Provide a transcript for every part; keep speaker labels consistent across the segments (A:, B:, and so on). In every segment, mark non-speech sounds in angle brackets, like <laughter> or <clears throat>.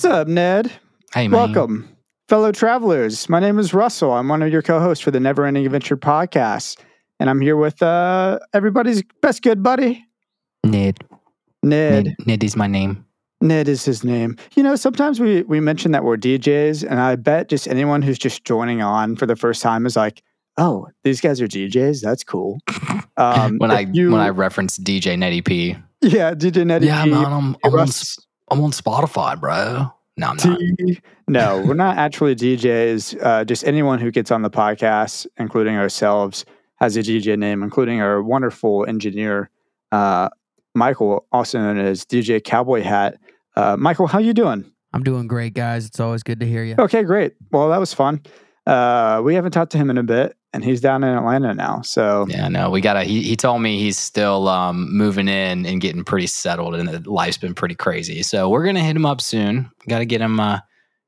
A: What's up, Ned?
B: Hey, man.
A: Welcome, fellow travelers. My name is Russell. I'm one of your co-hosts for the Never Ending Adventure podcast, and I'm here with uh, everybody's best good buddy,
B: Ned.
A: Ned.
B: Ned. Ned is my name.
A: Ned is his name. You know, sometimes we we mention that we're DJs, and I bet just anyone who's just joining on for the first time is like, "Oh, these guys are DJs. That's cool." <laughs> Um,
B: when I
A: you-
B: when I reference DJ Netty P.
A: yeah, DJ Ned.
B: Yeah, man, I'm, I'm, on, I'm on Spotify, bro. No, I'm not.
A: No, we're not actually DJs. Uh, just anyone who gets on the podcast, including ourselves, has a DJ name, including our wonderful engineer, uh, Michael, also known as DJ Cowboy Hat. Uh, Michael, how you doing?
C: I'm doing great, guys. It's always good to hear you.
A: Okay, great. Well, that was fun. Uh, we haven't talked to him in a bit, and he's down in Atlanta now. So
B: Yeah, no, we gotta. He, he told me he's still um, moving in and getting pretty settled, and that life's been pretty crazy. So we're gonna hit him up soon. Got to get him. Uh,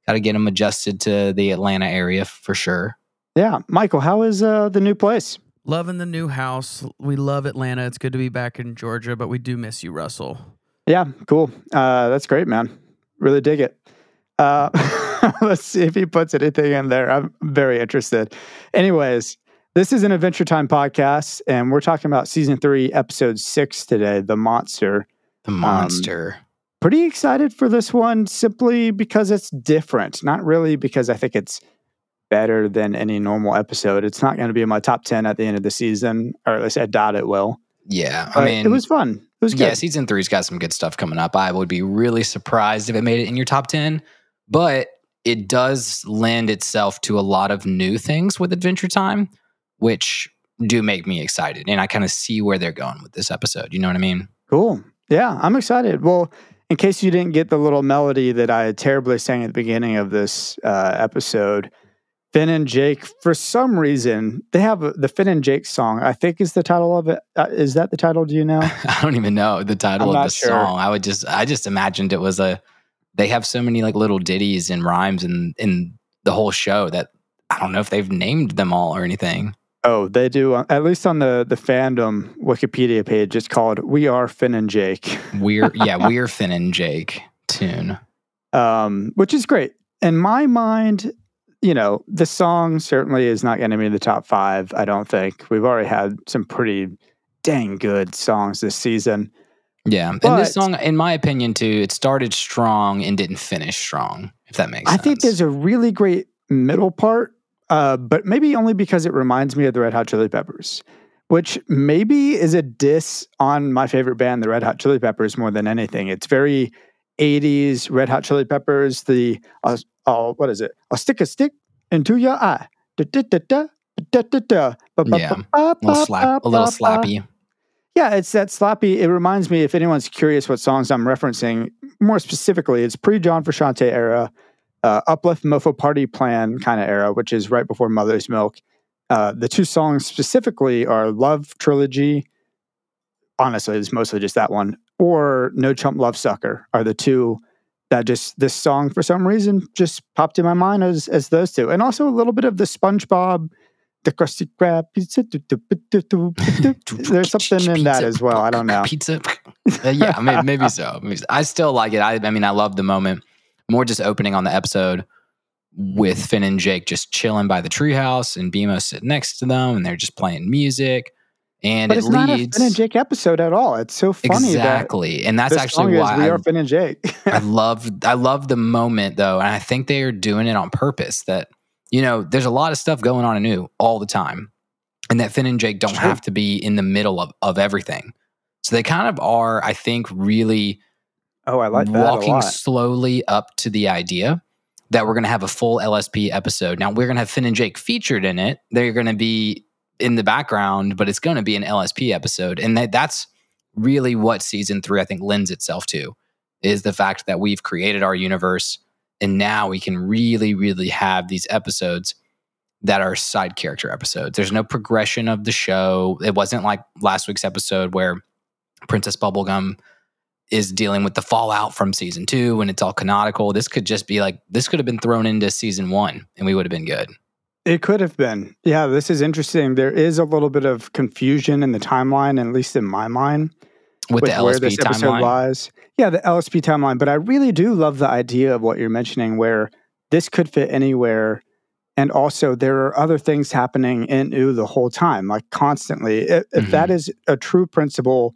B: Got to get him adjusted to the Atlanta area for sure.
A: yeah, Michael, how is uh, the new place?
C: Loving the new house. We love Atlanta. It's good to be back in Georgia, but we do miss you, Russell.
A: Yeah, cool. Uh, that's great, man. Really dig it. Uh, <laughs> let's see if he puts anything in there. I'm very interested. Anyways, this is an Adventure Time podcast, and we're talking about season three, episode six today, The Monster.
B: The monster.
A: Pretty excited for this one simply because it's different, not really because I think it's better than any normal episode. It's not going to be in my top 10 at the end of the season, or at least I doubt it will.
B: yeah, I
A: But
B: mean,
A: it was fun. It was good.
B: yeah, season three's got some good stuff coming up. I would be really surprised if it made it in your top 10, but it does lend itself to a lot of new things with Adventure Time, which do make me excited. And I kind of see where they're going with this episode. You know what I mean?
A: Cool. Yeah, I'm excited. Well, in case you didn't get the little melody that I terribly sang at the beginning of this uh, episode, Finn and Jake, for some reason, they have a, the Finn and Jake song. I think is the title of it. Uh, is that the title? Do you know? <laughs>
B: I don't even know the title
A: I'm
B: of the
A: sure.
B: song. I would just, I just imagined it was a, they have so many like little ditties and rhymes in, in the whole show that I don't know if they've named them all or anything.
A: Oh, they do. uh, At least on the the fandom Wikipedia page, it's called "We Are Finn and Jake," <laughs>
B: We're, yeah, we're Finn and Jake tune.
A: um, which is great. In my mind, you know, the song certainly is not going to be in the top five. I don't think we've already had some pretty dang good songs this season.
B: Yeah, and this song, in my opinion, too, it started strong and didn't finish strong. If that makes sense.
A: I
B: sense.
A: think there's a really great middle part, uh, but maybe only because it reminds me of the Red Hot Chili Peppers, which maybe is a diss on my favorite band, the Red Hot Chili Peppers, more than anything. It's very 80s Red Hot Chili Peppers. The uh, uh, what is it? I'll stick a stick into your eye. Da, da, da, da, da, da, da, ba, ba,
B: Yeah,
A: ba, ba,
B: a little slap, a little slappy.
A: Yeah, it's that sloppy. It reminds me, if anyone's curious what songs I'm referencing, more specifically, it's pre John Frusciante era, uh, Uplift Mofo Party Plan kind of era, which is right before Mother's Milk. Uh, the two songs specifically are Love Trilogy. Honestly, it's mostly just that one, or No Chump Love Sucker are the two that just this song for some reason just popped in my mind as as those two, and also a little bit of the SpongeBob, the Krusty Krab pizza. do, do, do. <laughs> There's something in that as well. I don't know.
B: Pizza. Uh, yeah, maybe, maybe so. Maybe so. I still like it. I, I mean, I love the moment. More just opening on the episode with Finn and Jake just chilling by the treehouse and BMO sitting next to them, and they're just playing music. And
A: But
B: it
A: it's not a Finn and Jake episode at all. It's so funny
B: exactly, and that's actually why
A: we are Finn and Jake.
B: I <laughs> love I love the moment though, and I think they are doing it on purpose. That you know, there's a lot of stuff going on anew all the time, and that Finn and Jake don't have to be in the middle of of everything. So they kind of are, I think, really
A: oh, I like that a
B: walking slowly up to the idea that we're going to have a full LSP episode. Now we're going to have Finn and Jake featured in it. They're going to be in the background, but it's going to be an LSP episode, and that, that's really what season three I think lends itself to is the fact that we've created our universe, and now we can really, really have these episodes that are side character episodes. There's no progression of the show. It wasn't like last week's episode where Princess Bubblegum is dealing with the fallout from season two and it's all canonical. This could just be like this could have been thrown into season one and we would have been good.
A: It could have been. Yeah, this is interesting. There is a little bit of confusion in the timeline, at least in my mind,
B: with, with the
A: where
B: LSP
A: this episode
B: timeline.
A: lies. Yeah, the LSP timeline. But I really do love the idea of what you're mentioning, where this could fit anywhere. And also, there are other things happening in Ooo the whole time, like constantly. If, if that is a true principle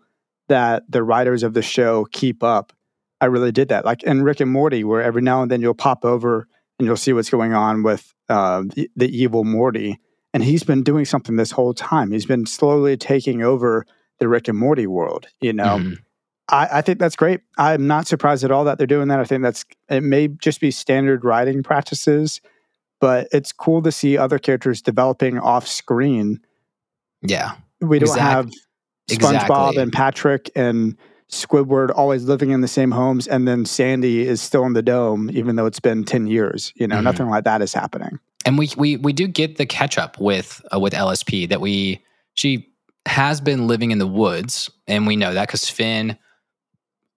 A: that the writers of the show keep up, I really did that. Like in Rick and Morty, where every now and then you'll pop over and you'll see what's going on with uh, the, the evil Morty. And he's been doing something this whole time. He's been slowly taking over the Rick and Morty world, you know?
B: Mhm.
A: I, I think that's great. I'm not surprised at all that they're doing that. I think that's it may just be standard writing practices, but it's cool to see other characters developing off screen.
B: Yeah.
A: We don't
B: Exact-
A: have SpongeBob
B: exactly.
A: and Patrick and Squidward always living in the same homes, and then Sandy is still in the dome, even though it's been ten years. You know,
B: Mhm.
A: nothing like that is happening.
B: and we we we do get the catch up with uh, with LSP that we she has been living in the woods, and we know that because Finn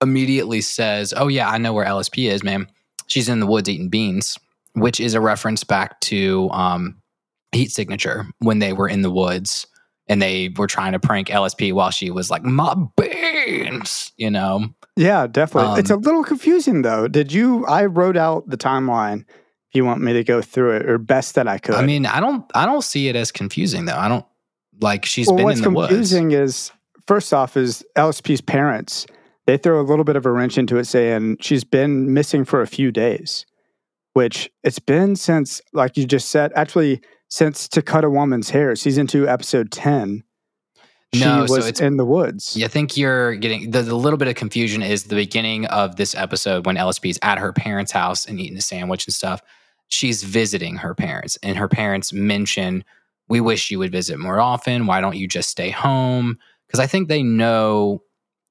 B: immediately says, "Oh yeah, I know where LSP is, man. She's in the woods eating beans," which is a reference back to um, Heat Signature when they were in the woods and they were trying to prank LSP while she was like, "My beans," you know.
A: Yeah, definitely. it's a
B: Um,
A: little confusing though. Did you? I wrote out the timeline. If you want me to go through it, or best that I could.
B: I mean, I don't I don't see it as confusing though. I don't like she's
A: well,
B: been
A: what's
B: in the woods.
A: What's confusing is first off is LSP's parents. They throw a little bit of a wrench into it, saying she's been missing for a few days, which it's been since, like you just said, actually since to cut a woman's hair, season two, episode ten. She
B: No, so
A: was
B: it's-
A: in the woods.
B: Yeah, I think you're getting the, the little bit of confusion is the beginning of this episode when LSP is at her parents' house and eating a sandwich and stuff. She's visiting her parents, and her parents mention, "We wish you would visit more often. Why don't you just stay home?" Because I think they know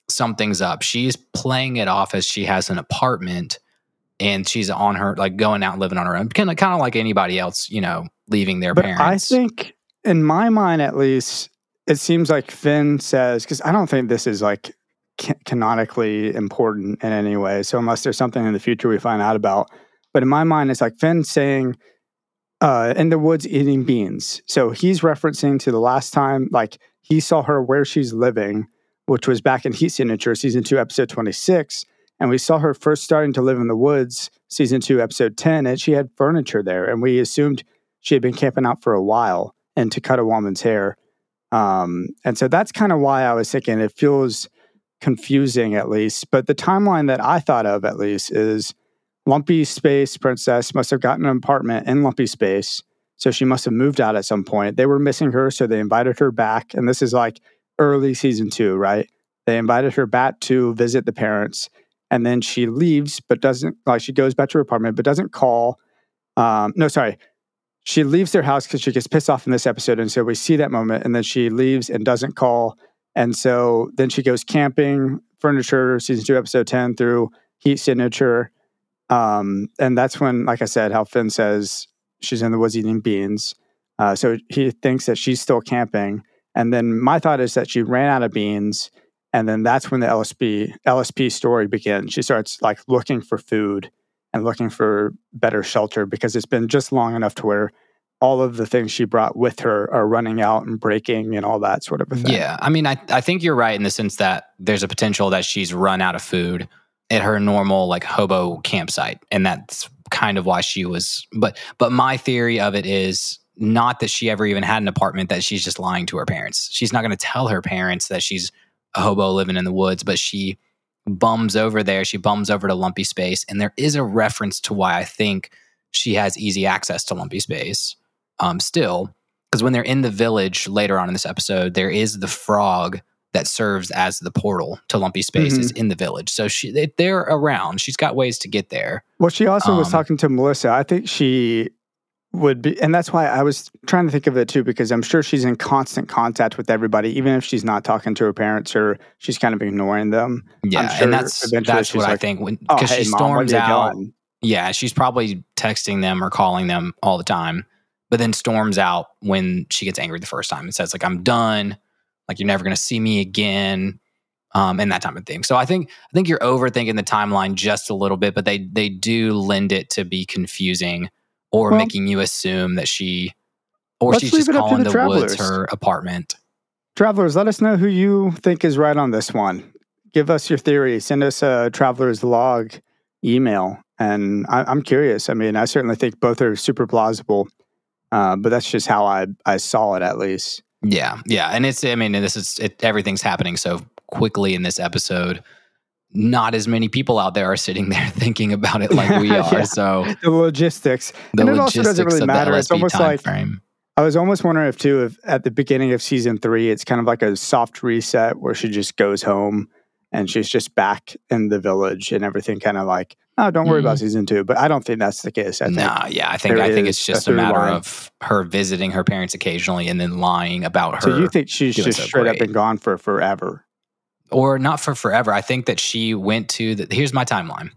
B: something's up. She's playing it off as she has an apartment, and she's on her like going out and living on her own, kind of kind of like anybody else, you know, leaving their
A: But
B: parents.
A: I think, in my mind at least, it seems like Finn says, because I don't think this is like ca- canonically important in any way. So, unless there's something in the future we find out about. But in my mind, it's like Finn saying, uh, in the woods eating beans. So, he's referencing to the last time, like, he saw her where she's living, which was back in Heat Signature, season two, episode 26. And we saw her first starting to live in the woods, season two, episode 10, and she had furniture there. And we assumed she had been camping out for a while and to cut a woman's hair. Um, and so that's kind of why I was thinking it feels confusing at least. But the timeline that I thought of at least is Lumpy Space Princess must have gotten an apartment in Lumpy Space. So she must have moved out at some point. They were missing her, so they invited her back. And this is like early season two, right? They invited her back to visit the parents. And then she leaves, but doesn't like she goes back to her apartment, but doesn't call. Um, no, sorry. She leaves their house because she gets pissed off in this episode. And so we see that moment. And then she leaves and doesn't call. And so then she goes camping, furniture, season two, episode 10 through heat signature. Um, and that's when, like I said, how Finn says she's in the woods eating beans. Uh, so he thinks that she's still camping. And then my thought is that she ran out of beans. And then that's when the LSP LSP story begins. She starts like looking for food and looking for better shelter because it's been just long enough to where all of the things she brought with her are running out and breaking and all that sort of a thing.
B: Yeah, I mean, I, I think you're right in the sense that there's a potential that she's run out of food at her normal like hobo campsite, and that's kind of why she was. But but my theory of it is not that she ever even had an apartment; that she's just lying to her parents. She's not going to tell her parents that she's a hobo living in the woods, but she bums over there. She bums over to Lumpy Space, and there is a reference to why I think she has easy access to Lumpy Space. Um, still, because when they're in the village later on in this episode, there is the frog that serves as the portal to Lumpy Space is in the village. So she they, they're around. She's got ways to get there.
A: Well, she also was
B: Um,
A: talking to Melissa. I think she would be, and that's why I was trying to think of it too, because I'm sure she's in constant contact with everybody, even if she's not talking to her parents or she's kind of ignoring them.
B: Yeah,
A: sure
B: and that's that's what I think when
A: Oh,
B: because
A: hey,
B: she storms
A: you
B: out. Yeah, she's probably texting them or calling them all the time, but then storms out when she gets angry the first time and says like I'm done, like you're never going to see me again. um, and that type of thing. So I think I think you're overthinking the timeline just a little bit, but they they do lend it to be confusing or
A: Well-
B: making you assume that she or she's just calling
A: the
B: the, woods her apartment.
A: Travelers, let us know who you think is right on this one. Give us your theory. Send us a traveler's log email. And I, I'm curious. I mean, I certainly think both are super plausible, uh, but that's just how I, I saw it, at least.
B: Yeah, yeah, and it's I mean, and this is it, everything's happening so quickly in this episode. Not as many people out there are sitting <laughs> there thinking about it like <laughs> we are.
A: Yeah.
B: So
A: The logistics.
B: the
A: And it also
B: logistics
A: doesn't really matter. It's almost like-
B: frame.
A: I was almost wondering if, too, if at the beginning of season three, it's kind of like a soft reset where she just goes home and she's just back in the village and everything kind of like, oh, don't worry about mm. season two. But I don't think that's the case. I
B: Nah, yeah, I think I think it's just a,
A: through
B: matter
A: line.
B: of her visiting her parents occasionally and then lying about her,
A: So you think she's just
B: so
A: straight up and gone for forever?
B: Or not for forever. I think that she went to the. Here's my timeline.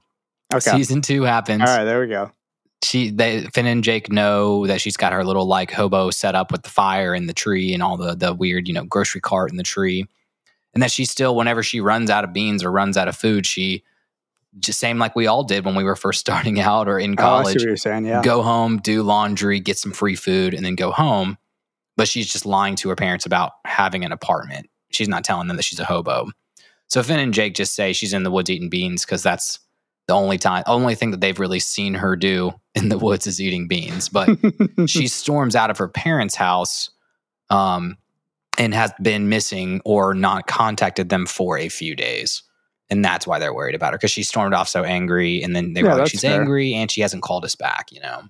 A: Okay.
B: Season two happens.
A: All right, there we go.
B: She, they, Finn and Jake know that she's got her little like hobo set up with the fire and the tree and all the the weird you know grocery cart in the tree, and that she still whenever she runs out of beans or runs out of food, she just same like we all did when we were first <laughs> starting out or in
A: Oh,
B: college.
A: what you're saying. Yeah.
B: go home, do laundry, get some free food, and then go home. But she's just lying to her parents about having an apartment. She's not telling them that she's a hobo. So Finn and Jake just say she's in the woods eating beans because that's the only time, only thing that they've really seen her do in the woods is eating beans. But <laughs> she storms out of her parents' house um, and has been missing or not contacted them for a few days. And that's why they're worried about her because she stormed off so angry. And then they
A: Yeah,
B: were like, she's
A: fair.
B: angry and she hasn't called us back, you know?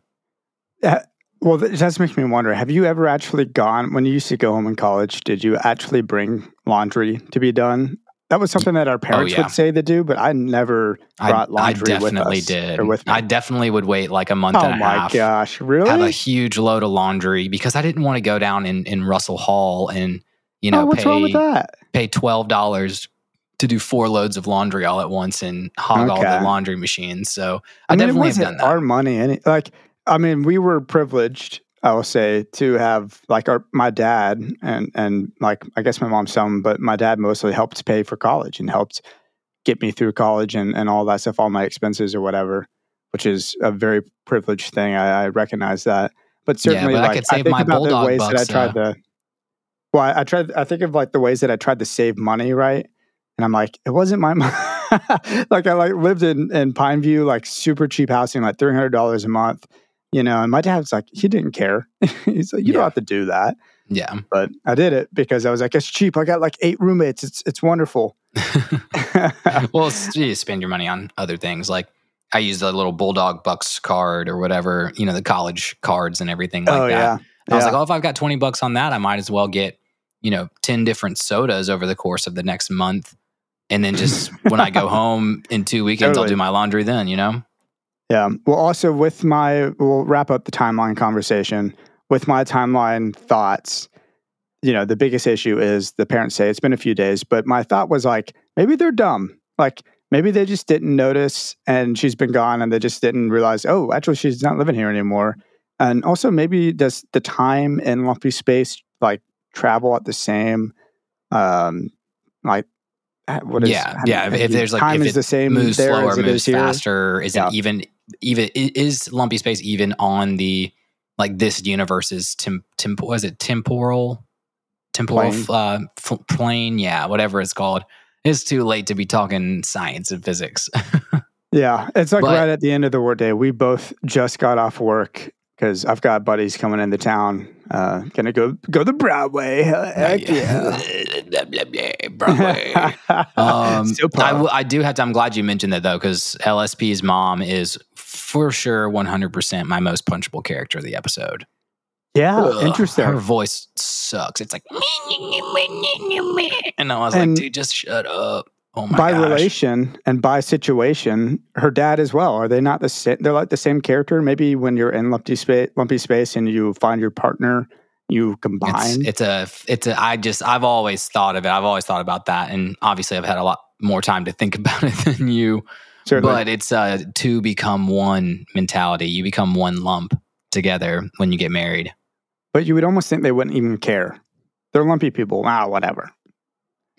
A: well, that just makes me wonder have you ever actually gone, when you used to go home in college, did you actually bring laundry to be done? That was something that our oh, parents
B: Oh, yeah.
A: would say to do, but I never brought
B: I
A: laundry I
B: definitely
A: us,
B: did.
A: or with me.
B: I definitely would wait like a month
A: oh
B: and a half.
A: Oh my gosh, really?
B: Have a huge load of laundry because I didn't want to go down in, in Russell Hall and you oh, know
A: oh,
B: pay
A: with
B: pay twelve dollars to do four loads of laundry all at once and hog all the laundry machines. So I,
A: I, mean,
B: definitely have done that.
A: our money. Any like, I mean, we were privileged. I will say to have like our my dad and and like I guess my mom some, but my dad mostly helped pay for college and helped get me through college and and all that stuff, all my expenses or whatever, which is a very privileged thing. I, I recognize that, but
B: Yeah,
A: certainly
B: but I
A: like
B: could save
A: think
B: my
A: about the
B: Bulldog
A: ways that I
B: bucks,
A: tried
B: uh,
A: to. Well, I, I tried. I think of like the ways that I tried to save money, right? And I'm like, it wasn't my money. <laughs> like I like lived in in Pineview, like super cheap housing, like three hundred dollars a month, you know. And my dad's like, he didn't care. <laughs> He's like, you don't have to do that,
B: Yeah.
A: but I did it because I was like, it's cheap. I got like eight roommates. It's it's wonderful. <laughs> <laughs>
B: well, you spend your money on other things like I used a little Bulldog Bucks card or whatever, you know, the college cards and everything like
A: oh
B: that.
A: yeah,
B: I was
A: Yeah.
B: like, oh, if I've got 20 bucks on that, I might as well get, you know, 10 different sodas over the course of the next month. And then just when I go home in two weekends, I'll do my laundry then, you know?
A: Yeah. Well, also with my, we'll wrap up the timeline conversation with my timeline thoughts. You know, the biggest issue is the parents say it's been a few days, but my thought was like, maybe they're dumb. Like, maybe they just didn't notice and she's been gone and they just didn't realize, oh, actually, she's not living here anymore. And also, maybe does the time and lumpy space like travel at the same, um, like, what is,
B: Yeah, yeah, if- if there's, like,
A: time
B: if
A: is the same
B: Moves
A: there
B: slower, moves faster. Is
A: Yeah.
B: it even, even, is lumpy space even on the, like this universe's temp, temp was it temporal, temporal
A: Plane.
B: uh, f- plane? Yeah, whatever it's called. It's too late to be talking science and physics. <laughs>
A: Yeah, it's like
B: But-
A: right at the end of the workday. We both just got off work because I've got buddies coming into town. Uh, gonna go go the Broadway. <laughs> Heck yeah!
B: blah, <laughs> Broadway. Um, I, w- I do have to. I'm glad you mentioned that though, because LSP's mom is for sure 100 percent my most punchable character of the episode.
A: yeah,
B: Ugh,
A: interesting.
B: Her voice sucks. It's like, and I was
A: And-
B: like, dude, just shut up. Oh my
A: by
B: gosh.
A: relation and by situation, her dad as well. Are they not the same? They're like the same character. Maybe when you're in lumpy space, lumpy space, and you find your partner, you
B: It's,
A: combine.
B: it's a, it's a, I just, I've always thought of it. I've always thought about that. And obviously I've had a lot more time to think <laughs> about it than you.
A: Certainly.
B: But it's a two become one mentality. You become one lump together when you get married.
A: but you would almost think they wouldn't even care. They're lumpy people. Ah, whatever.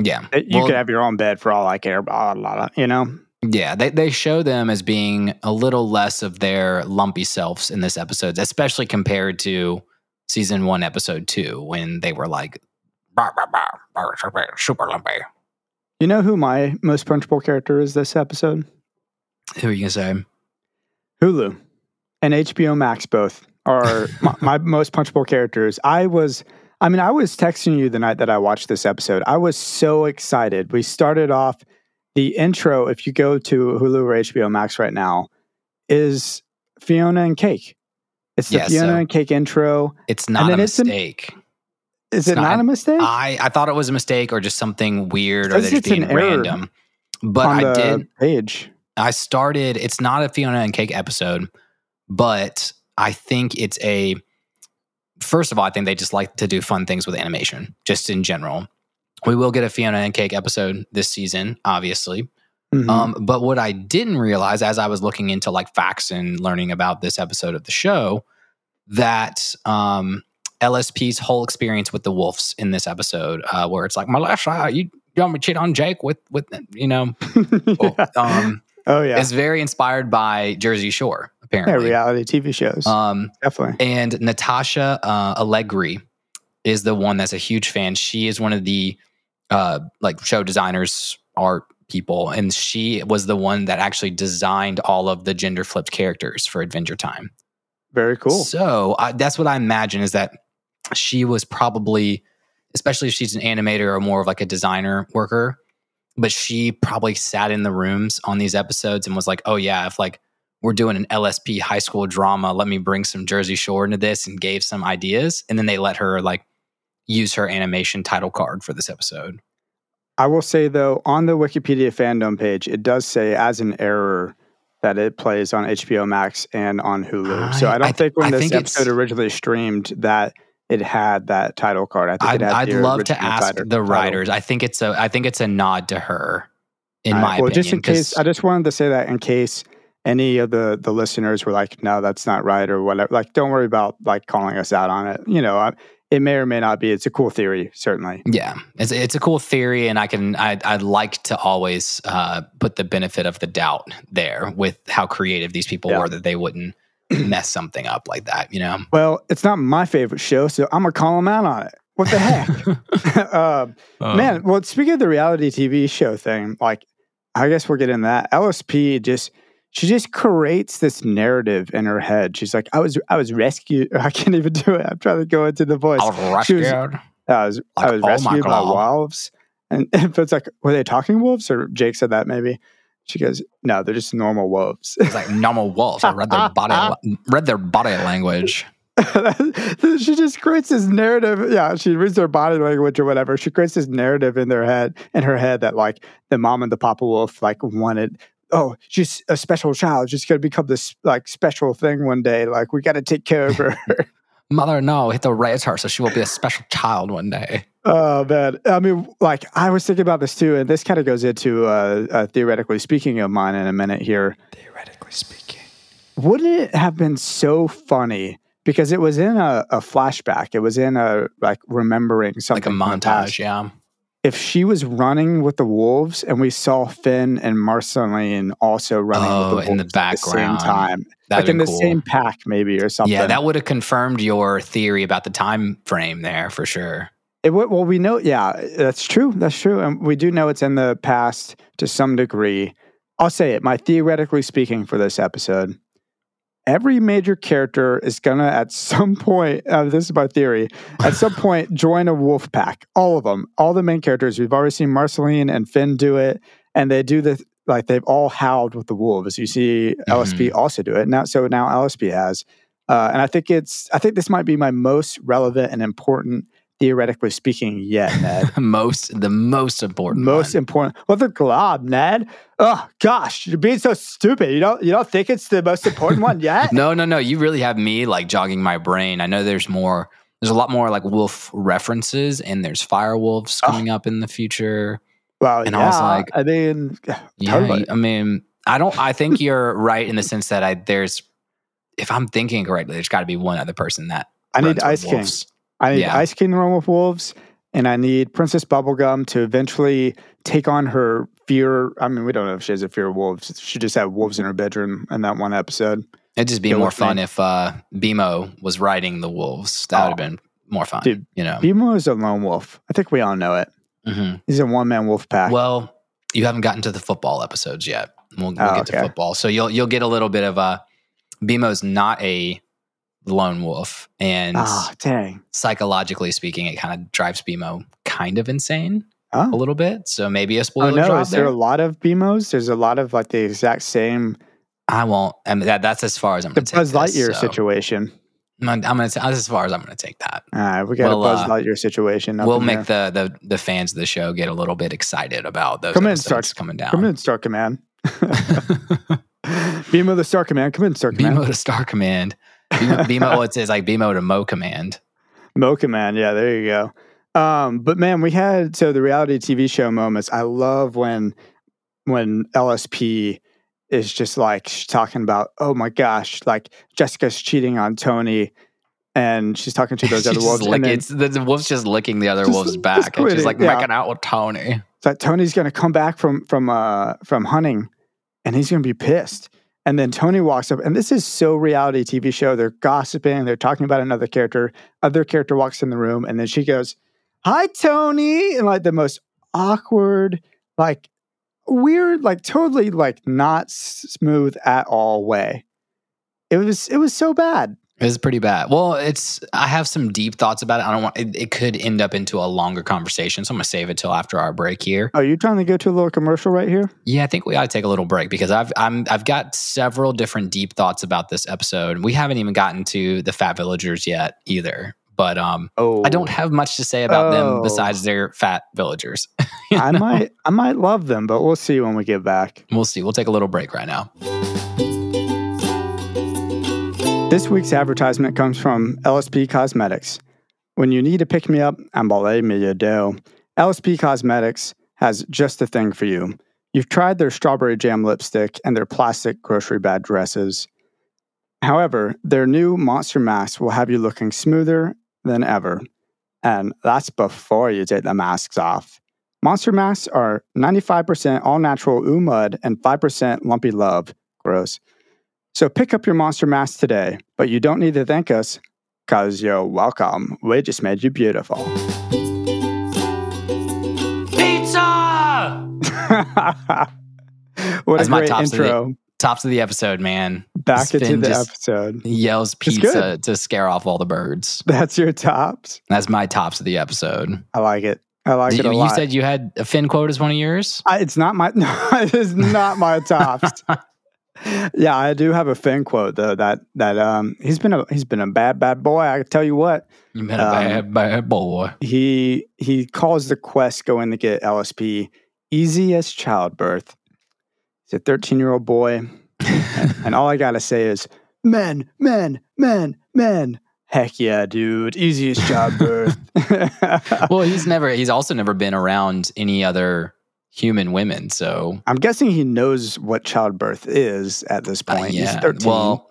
B: Yeah.
A: You
B: Well-
A: could have your own bed for all I care. Blah, blah, blah, you know?
B: Yeah, they, they show them as being a little less of their lumpy selves in this episode, especially compared to season one, episode two, when they were like "Bah, bah, bah, super lumpy.
A: You know who my most punchable character is this episode?
B: Who are you gonna say?
A: Hulu and HBO Max both are <laughs> my, my most punchable characters. I was, I mean, I was texting you the night that I watched this episode. I was so excited. We started off the intro. If you go to Hulu or HBO Max right now, is Fiona and Cake. It's the
B: Yeah,
A: Fiona
B: so-
A: and Cake intro.
B: It's not a
A: it's an-
B: mistake.
A: Is
B: it's
A: it not,
B: not-
A: a mistake?
B: I, I thought it was a mistake or just something weird or they're just being random. But I
A: the
B: did
A: page.
B: I started. It's not a Fiona and Cake episode, but I think it's a. First of all, I think they just like to do fun things with animation, just in general. We will get a Fiona and Cake episode this season, obviously.
A: Mhm.
B: Um, but what I didn't realize as I was looking into like facts and learning about this episode of the show, that um, LSP's whole experience with the wolves in this episode, uh, where it's like, Melissa, you, you want me to cheat on Jake with with you know, <laughs>
A: Yeah.
B: um,
A: oh yeah,
B: is very inspired by Jersey Shore, Apparently, yeah,
A: reality TV shows,
B: um,
A: definitely.
B: and Natasha uh, Allegri is the one that's a huge fan. She is one of the uh, like show designers, art people, and she was the one that actually designed all of the gender flipped characters for Adventure Time.
A: Very cool.
B: So I, that's what I imagine is that she was probably, especially if she's an animator or more of like a designer worker, but she probably sat in the rooms on these episodes and was like, oh yeah, if like we're doing an LSP high school drama, let me bring some Jersey Shore into this and gave some ideas. And then they let her like use her animation title card for this episode.
A: I will say though, on the Wikipedia fandom page, it does say as an error that it plays on HBO Max and on Hulu. so
B: I-
A: I don't
B: I th-
A: think when
B: I
A: this
B: think
A: episode originally streamed that it had that title card. I think
B: I'd, I'd love to ask
A: title-
B: the
A: title.
B: writers. I think it's a I think it's a nod to her, in
A: right,
B: my
A: well,
B: opinion.
A: just in case, I just wanted to say that in case any of the the listeners were like, "No, that's not right," or whatever. Like, don't worry about like calling us out on it. You know, I, it may or may not be. It's a cool theory, certainly.
B: Yeah, it's it's a cool theory, and I can I I'd like to always uh, put the benefit of the doubt there with how creative these people
A: Yeah.
B: were that they wouldn't <clears throat> mess something up like that. You know,
A: Well, it's not my favorite show, so I'm gonna call them out on it. What the heck, <laughs> <laughs> um, man? Well, speaking of the reality TV show thing, like I guess we're getting that. LSP just she just creates this narrative in her head. She's like, I was I was rescued. <laughs> I can't even do it. I'm trying to go into the voice.
B: I was
A: She was-
B: rescued.
A: I was I
B: Like,
A: was
B: oh
A: rescued by wolves, and if it's like, were they talking wolves or Jake said that maybe? She goes, no, they're just normal wolves.
B: It's like normal wolves. I read their body read their body language. <laughs>
A: she just creates this narrative. Yeah, she reads their body language or whatever. She creates this narrative in their head, in her head, that like the mom and the papa wolf like wanted. Oh, she's a special child. She's gonna become this like special thing one day. Like we got to take care of her. <laughs>
B: Mother, no, hit the to raise her so she will be a special child one day.
A: Oh man, I mean, like I was thinking about this too, and this kind of goes into uh, uh, theoretically speaking of mine in a minute here.
B: Theoretically speaking,
A: Wouldn't it have been so funny because it was in a, a flashback? It was in a like remembering something.
B: like a
A: from the past.
B: montage. Yeah,
A: If she was running with the wolves, and we saw Finn and Marceline also running
B: Oh,
A: with the oh,
B: in the
A: wolves at the same time,
B: that'd
A: like in the
B: cool.
A: same pack, maybe or something.
B: Yeah, that would have confirmed your theory about the time frame there for sure.
A: It, would- well, we know, yeah, that's true. That's true. And we do know it's in the past to some degree. I'll say it, my theoretically speaking for this episode, every major character is to, at some point, uh, this is my theory, at some point <laughs> join a wolf pack. All of them, all the main characters. We've already seen Marceline and Finn do it, and they do the, like, they've all howled with the wolves. You see LSP also do it. Now, so now LSP has. Uh, and I think it's, I think this might be my most relevant and important theoretically speaking yet, Ned. <laughs>
B: most the most important.
A: Most
B: one.
A: important. Well, the glob, Ned. Oh gosh, you're being so stupid. You don't you don't think it's the most important one yet? <laughs>
B: No, no, no. You really have me like jogging my brain. I know there's more. There's a lot more like wolf references, and there's fire wolves
A: Oh. Ah.
B: coming up in the future.
A: Well,
B: And
A: yeah.
B: I was like-
A: I mean,
B: Yeah,
A: totally.
B: I mean, I don't. I think <laughs> you're right in the sense that I there's. If I'm thinking correctly, there's got to be one other person that
A: I need Ice King. I need
B: Yeah.
A: Ice King to run with wolves. and I need Princess Bubblegum to eventually take on her fear. I mean, we don't know if she has a fear of wolves. She just had wolves in her bedroom in that one episode.
B: It'd just be
A: Go
B: more
A: me.
B: fun if uh, BMO was riding the wolves. That would have
A: Oh.
B: been more fun.
A: Dude,
B: you know.
A: BMO is a lone wolf. I think we all know it.
B: Mhm.
A: He's a one man wolf pack.
B: Well, you haven't gotten to the football episodes yet. We'll, we'll
A: Oh,
B: get to football, so you'll you'll get a little bit of a. BMO's not a lone wolf, and
A: Ah, dang.
B: psychologically speaking, it kind of drives BMO kind of insane a
A: Oh,
B: little bit. So maybe a spoiler
A: oh
B: no.
A: Is there
B: there.
A: a lot of BMOs? There's a lot of like the exact same
B: I won't. I mean, that that's as far as I'm
A: the
B: going to take
A: Buzz
B: this,
A: Lightyear
B: so
A: situation.
B: I'm, gonna- I'm going to that's as far as I'm going to take that.
A: All right, we got
B: Well,
A: a Buzz
B: uh,
A: Lightyear situation. up
B: we'll make the, the the fans of the show get a little bit excited about those
A: Come in, Stark.
B: coming down.
A: Come in, Star Command. <laughs> <laughs> BMO the Star Command. Come in, Star Command.
B: BMO to Star Command. BMO, <laughs> BMO well, it's, it's like BMO to Mo Command.
A: Mo Command. Yeah, there you go. Um, but man, we had so the reality TV show moments. I love when when LSP is just like talking about, oh my gosh, like Jessica's cheating on Tony, and she's talking to <laughs> those other wolves.
B: lick-
A: then
B: it's, the, the wolf's just licking the other
A: Just-
B: wolf's <laughs> back, and she's like
A: yeah.
B: making out with Tony.
A: like Tony's gonna come back from from uh from hunting, and he's gonna be pissed. And then Tony walks up, and this is so reality TV show. They're gossiping, they're talking about another character. Other character walks in the room, and then she goes, "Hi, Tony," in like the most awkward, like weird, like totally like not smooth at all way. It was it was so bad.
B: Was pretty bad. Well, it's I have some deep thoughts about it. I don't want it, it could end up into a longer conversation, so I'm gonna save it till after our break here.
A: Are you trying to go to a little commercial right here?
B: Yeah, I think we ought to take a little break because I've I'm I've got several different deep thoughts about this episode. We haven't even gotten to the Fat Villagers yet either. But um,
A: Oh,
B: I don't have much to say about
A: Oh.
B: them besides they're fat villagers. <laughs>
A: I might I might love them, but we'll see when we get back.
B: We'll see. We'll take a little break right now.
A: This week's advertisement comes from LSP Cosmetics. When you need to pick me up, emballé me you do. LSP Cosmetics has just the thing for you. You've tried their strawberry jam lipstick and their plastic grocery bag dresses. However, their new monster mask will have you looking smoother than ever. And that's before you take the masks off. Monster masks are 95% all natural ooh mud and 5% lumpy love. Gross. So pick up your monster mask today, but you don't need to thank us because you're welcome. We just made you beautiful.
B: Pizza! <laughs>
A: what
B: That's
A: a
B: my
A: great
B: tops of the-
A: intro.
B: Tops of the episode, man.
A: Back
B: Finn
A: into the episode.
B: Yells pizza to scare off all the birds.
A: That's your tops.
B: That's my tops of the episode.
A: I like it. I like it
B: you,
A: a
B: you
A: lot.
B: said you had a Finn quote as one of yours?
A: I, it's not my. <laughs> No, it is not my <laughs> tops. Yeah, I do have a Finn quote though. That that um, he's been a he's been a bad bad boy. I can tell you what.
B: You've been a
A: Um,
B: bad, bad boy.
A: he he calls the quest going to get LSP easy as childbirth. He's a 13 year old boy, and, and all I gotta say is men, men, men, men. Heck yeah, dude, Easiest as childbirth. <laughs>
B: Well, he's never, he's also never been around any other human women. So,
A: I'm guessing he knows what childbirth is at this
B: uh,
A: point. He's
B: yeah.
A: 13.
B: Well,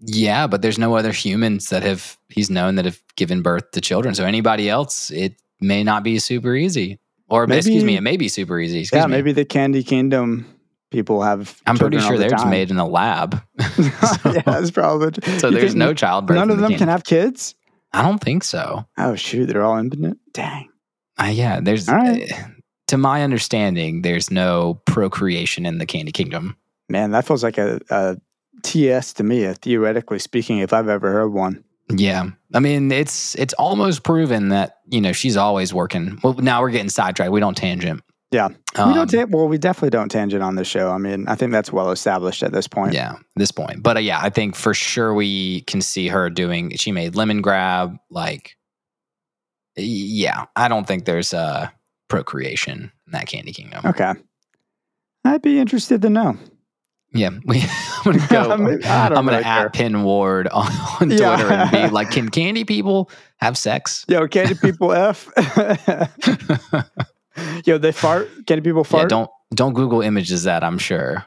B: yeah, but there's no other humans that have, he's known that have given birth to children. So, anybody else, it may not be super easy. Or,
A: Maybe-
B: excuse me, it may be super easy. Excuse
A: yeah,
B: me.
A: maybe the Candy Kingdom people have.
B: I'm pretty sure
A: the
B: they're just
A: time.
B: made in a lab. <laughs> <laughs>
A: yeah, that's probably. <laughs>
B: so, there's no childbirth.
A: None of
B: the
A: them
B: can-
A: can have kids.
B: I don't think so.
A: Oh shoot, they're all impotent. Dang.
B: Uh, yeah, there's,
A: All right.
B: uh, to my understanding, there's no procreation in the Candy Kingdom.
A: Man, that feels like a, a TS to me, uh, theoretically speaking, if I've ever heard one.
B: Yeah, I mean, it's it's almost proven that you know she's always working. Well, now we're getting sidetracked. We don't tangent.
A: Yeah. we
B: Um,
A: don't ta- well, we definitely don't tangent on the show. I mean, I think that's well established at this point.
B: yeah, this point. But uh, yeah, I think for sure we can see her doing. She made Lemongrab. Like, yeah, I don't think there's uh procreation in that Candy Kingdom.
A: Okay. I'd be interested to know.
B: Yeah, <laughs> we. I'm gonna go. <laughs>
A: I mean, I
B: I'm gonna at Pen Ward on, <laughs> on Twitter
A: Yeah.
B: and be like, "Can candy people have sex?"
A: Yo, candy people F. Yo, they fart. Candy people
B: Yeah,
A: fart.
B: don't don't Google images that. I'm sure.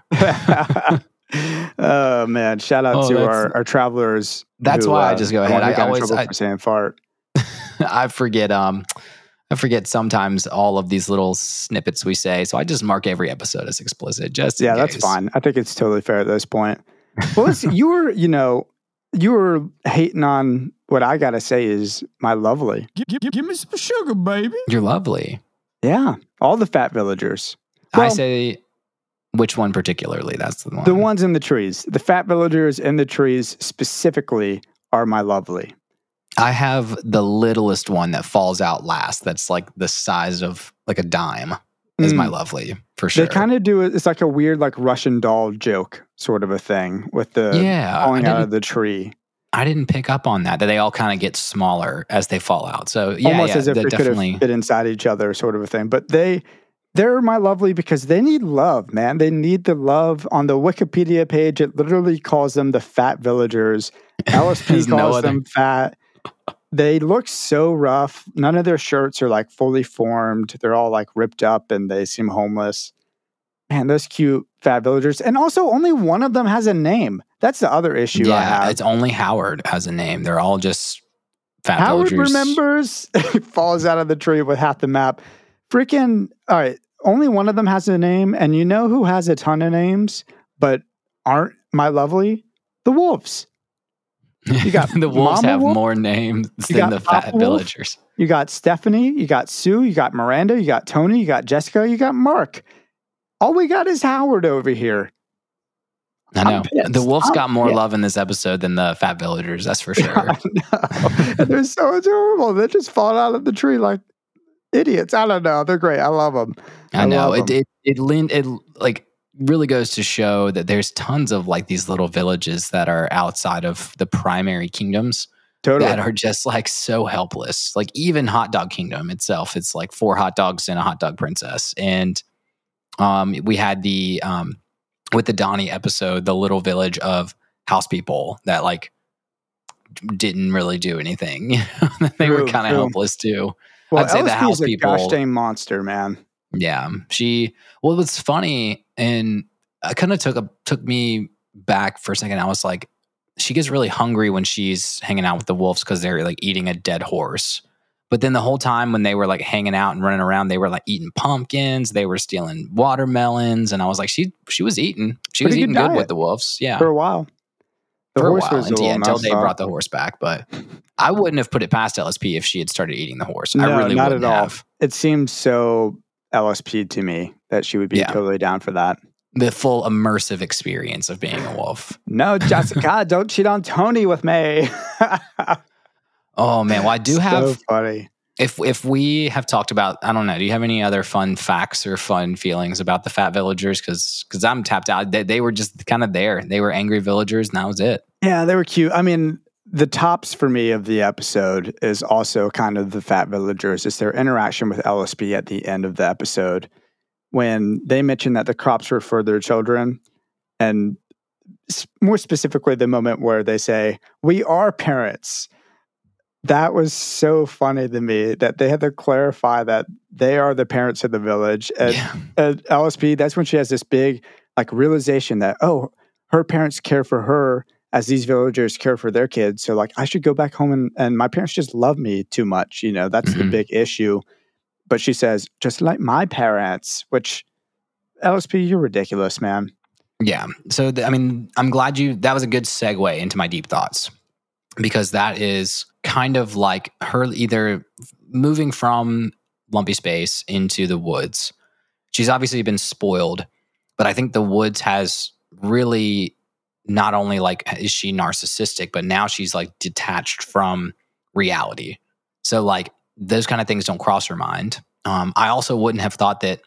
A: oh man! Shout out
B: Oh,
A: to our, our travelers.
B: That's
A: who,
B: why I
A: uh,
B: just go ahead. I always- I-
A: for saying fart.
B: I forget. Um, I forget sometimes all of these little snippets we say. So I just mark every episode as explicit. Just in
A: Yeah, that's
B: case.
A: fine. I think it's totally fair at this point. <laughs> Well, listen, you were, you know, you were hating on what I gotta say is my lovely.
D: Give, give, give me some sugar, baby.
B: You're lovely.
A: Yeah, all the fat villagers,
B: I say which one particularly? That's the one.
A: the ones in the trees, the fat villagers in the trees specifically are my lovely.
B: I have the littlest one that falls out last. That's like the size of like a dime. Is my
A: Mm.
B: lovely for sure.
A: They kind of do it. It's like a weird, like Russian doll joke sort of a thing with the
B: yeah.
A: Falling out of the tree,
B: I didn't pick up on that. That they all kind of get smaller as they fall out. So yeah,
A: almost
B: yeah,
A: as if they could
B: definitely.
A: have fit inside each other, sort of a thing. But they, they're my lovely because they need love, man. They need the love. On the Wikipedia page, it literally calls them the fat villagers. <laughs> LSP calls
B: no
A: them fat. They look so rough. None of their shirts are like fully formed. They're all like ripped up and they seem homeless. Man, those cute fat villagers. And also, only one of them has a name. That's the other issue I
B: yeah,
A: have.
B: it's only Howard has a name. They're all just fat villagers.
A: Howard
B: villagers.
A: remembers. <laughs> falls out of the tree with half the map. Freaking, all right. Only one of them has a name. And you know who has a ton of names, but aren't my lovely? The wolves. You got <laughs>
B: the wolves
A: Mama
B: have
A: Wolf?
B: more names than the fat
A: Papa Wolf?
B: villagers.
A: You got Stephanie. You got Sue. You got Miranda. You got Tony. You got Jessica. You got Mark. All we got is Howard over here.
B: I know. The wolves
A: I'm
B: got more
A: pissed.
B: love in this episode than the fat villagers. That's for sure. <laughs>
A: I know. and they're so adorable. They just fall out of the tree like idiots. I don't know. They're great. I love them.
B: I,
A: I
B: know it,
A: 'em.
B: it. It. It like really goes to show that there's tons of like these little villages that are outside of the primary kingdoms
A: Totally.
B: that are just like so helpless. Like even Hot Dog Kingdom itself, it's like four hot dogs and a hot dog princess. And um, we had the um, with the Donny episode, the little village of house people that like didn't really do anything. <laughs> they were kind of helpless too.
A: well,
B: I'd say the house
A: is a
B: people-
A: gosh dang monster, man.
B: Yeah, she. Well, what's funny, and I kind of took a took me back for a second. I was like, she gets really hungry when she's hanging out with the wolves because they're like eating a dead horse. But then the whole time when they were like hanging out and running around, they were like eating pumpkins. They were stealing watermelons, and I was like, she she was eating. She was
A: Pretty good
B: eating good with the wolves. Yeah,
A: For a while. The
B: for a while
A: was a
B: until,
A: little
B: until
A: messed
B: they brought the horse back. But I wouldn't have put it past LSP if she had started eating the horse.
A: No,
B: I really
A: not
B: wouldn't
A: at all.
B: have.
A: It seems so LSP to me that she would be
B: Yeah.
A: totally down for that.
B: The full immersive experience of being a wolf.
A: No, Jessica, <laughs> don't cheat on Tony with me.
B: Oh man, well I do
A: so
B: have
A: funny.
B: if if we have talked about I don't know, do you have any other fun facts or fun feelings about the fat villagers cuz cuz I'm tapped out. They, they were just kind of there. They were angry villagers and that was it.
A: Yeah, they were cute. I mean, the tops for me of the episode is also kind of the fat villagers. It's their interaction with LSP at the end of the episode when they mentioned that the crops were for their children, and more specifically, the moment where they say, "We are parents." That was so funny to me that they had to clarify that they are the parents of the village. And
B: yeah.
A: LSP, that's when she has this big like realization that oh, her parents care for her as these villagers care for their kids. So like I should go back home and, and my parents just love me too much. You know, that's the
B: Mhm.
A: big issue. But she says, just like my parents, which LSP, you're ridiculous, man.
B: Yeah. So I mean, I'm glad you that was a good segue into my deep thoughts because that is kind of like her either moving from lumpy space into the woods. She's obviously been spoiled, but I think the woods has really not only like is she narcissistic, but now she's like detached from reality. So like those kind of things don't cross her mind. Um, I also wouldn't have thought that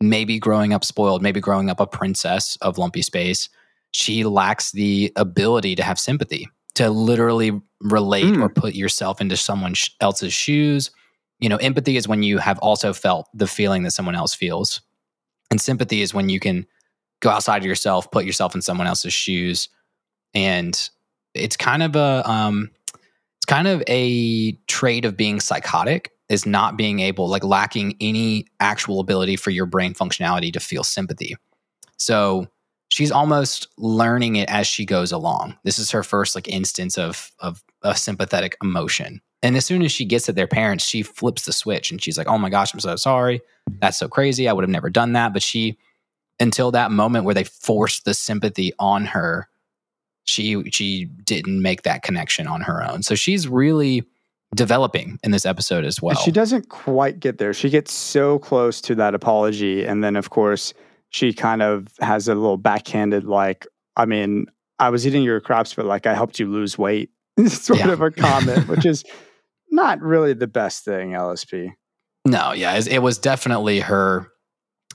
B: maybe growing up spoiled, maybe growing up a princess of lumpy space, she lacks the ability to have sympathy, to literally relate
A: Mm.
B: or put yourself into someone else's shoes. You know, empathy is when you have also felt the feeling that someone else feels. And sympathy is when you can go outside of yourself, put yourself in someone else's shoes. And it's kind of a um it's kind of a trait of being psychotic is not being able like lacking any actual ability for your brain functionality to feel sympathy. So she's almost learning it as she goes along. This is her first like instance of of a sympathetic emotion. And as soon as she gets at their parents, she flips the switch and she's like, "Oh my gosh, I'm so sorry. That's so crazy. I would have never done that." But she, until that moment where they forced the sympathy on her, she she didn't make that connection on her own. So she's really developing in this episode as well.
A: She doesn't quite get there. She gets so close to that apology. And then, of course, she kind of has a little backhanded, like, I mean, I was eating your crops, but like I helped you lose weight, <laughs> sort
B: Yeah.
A: of a comment, which is not really the best thing, LSP.
B: No, yeah, it, it was definitely her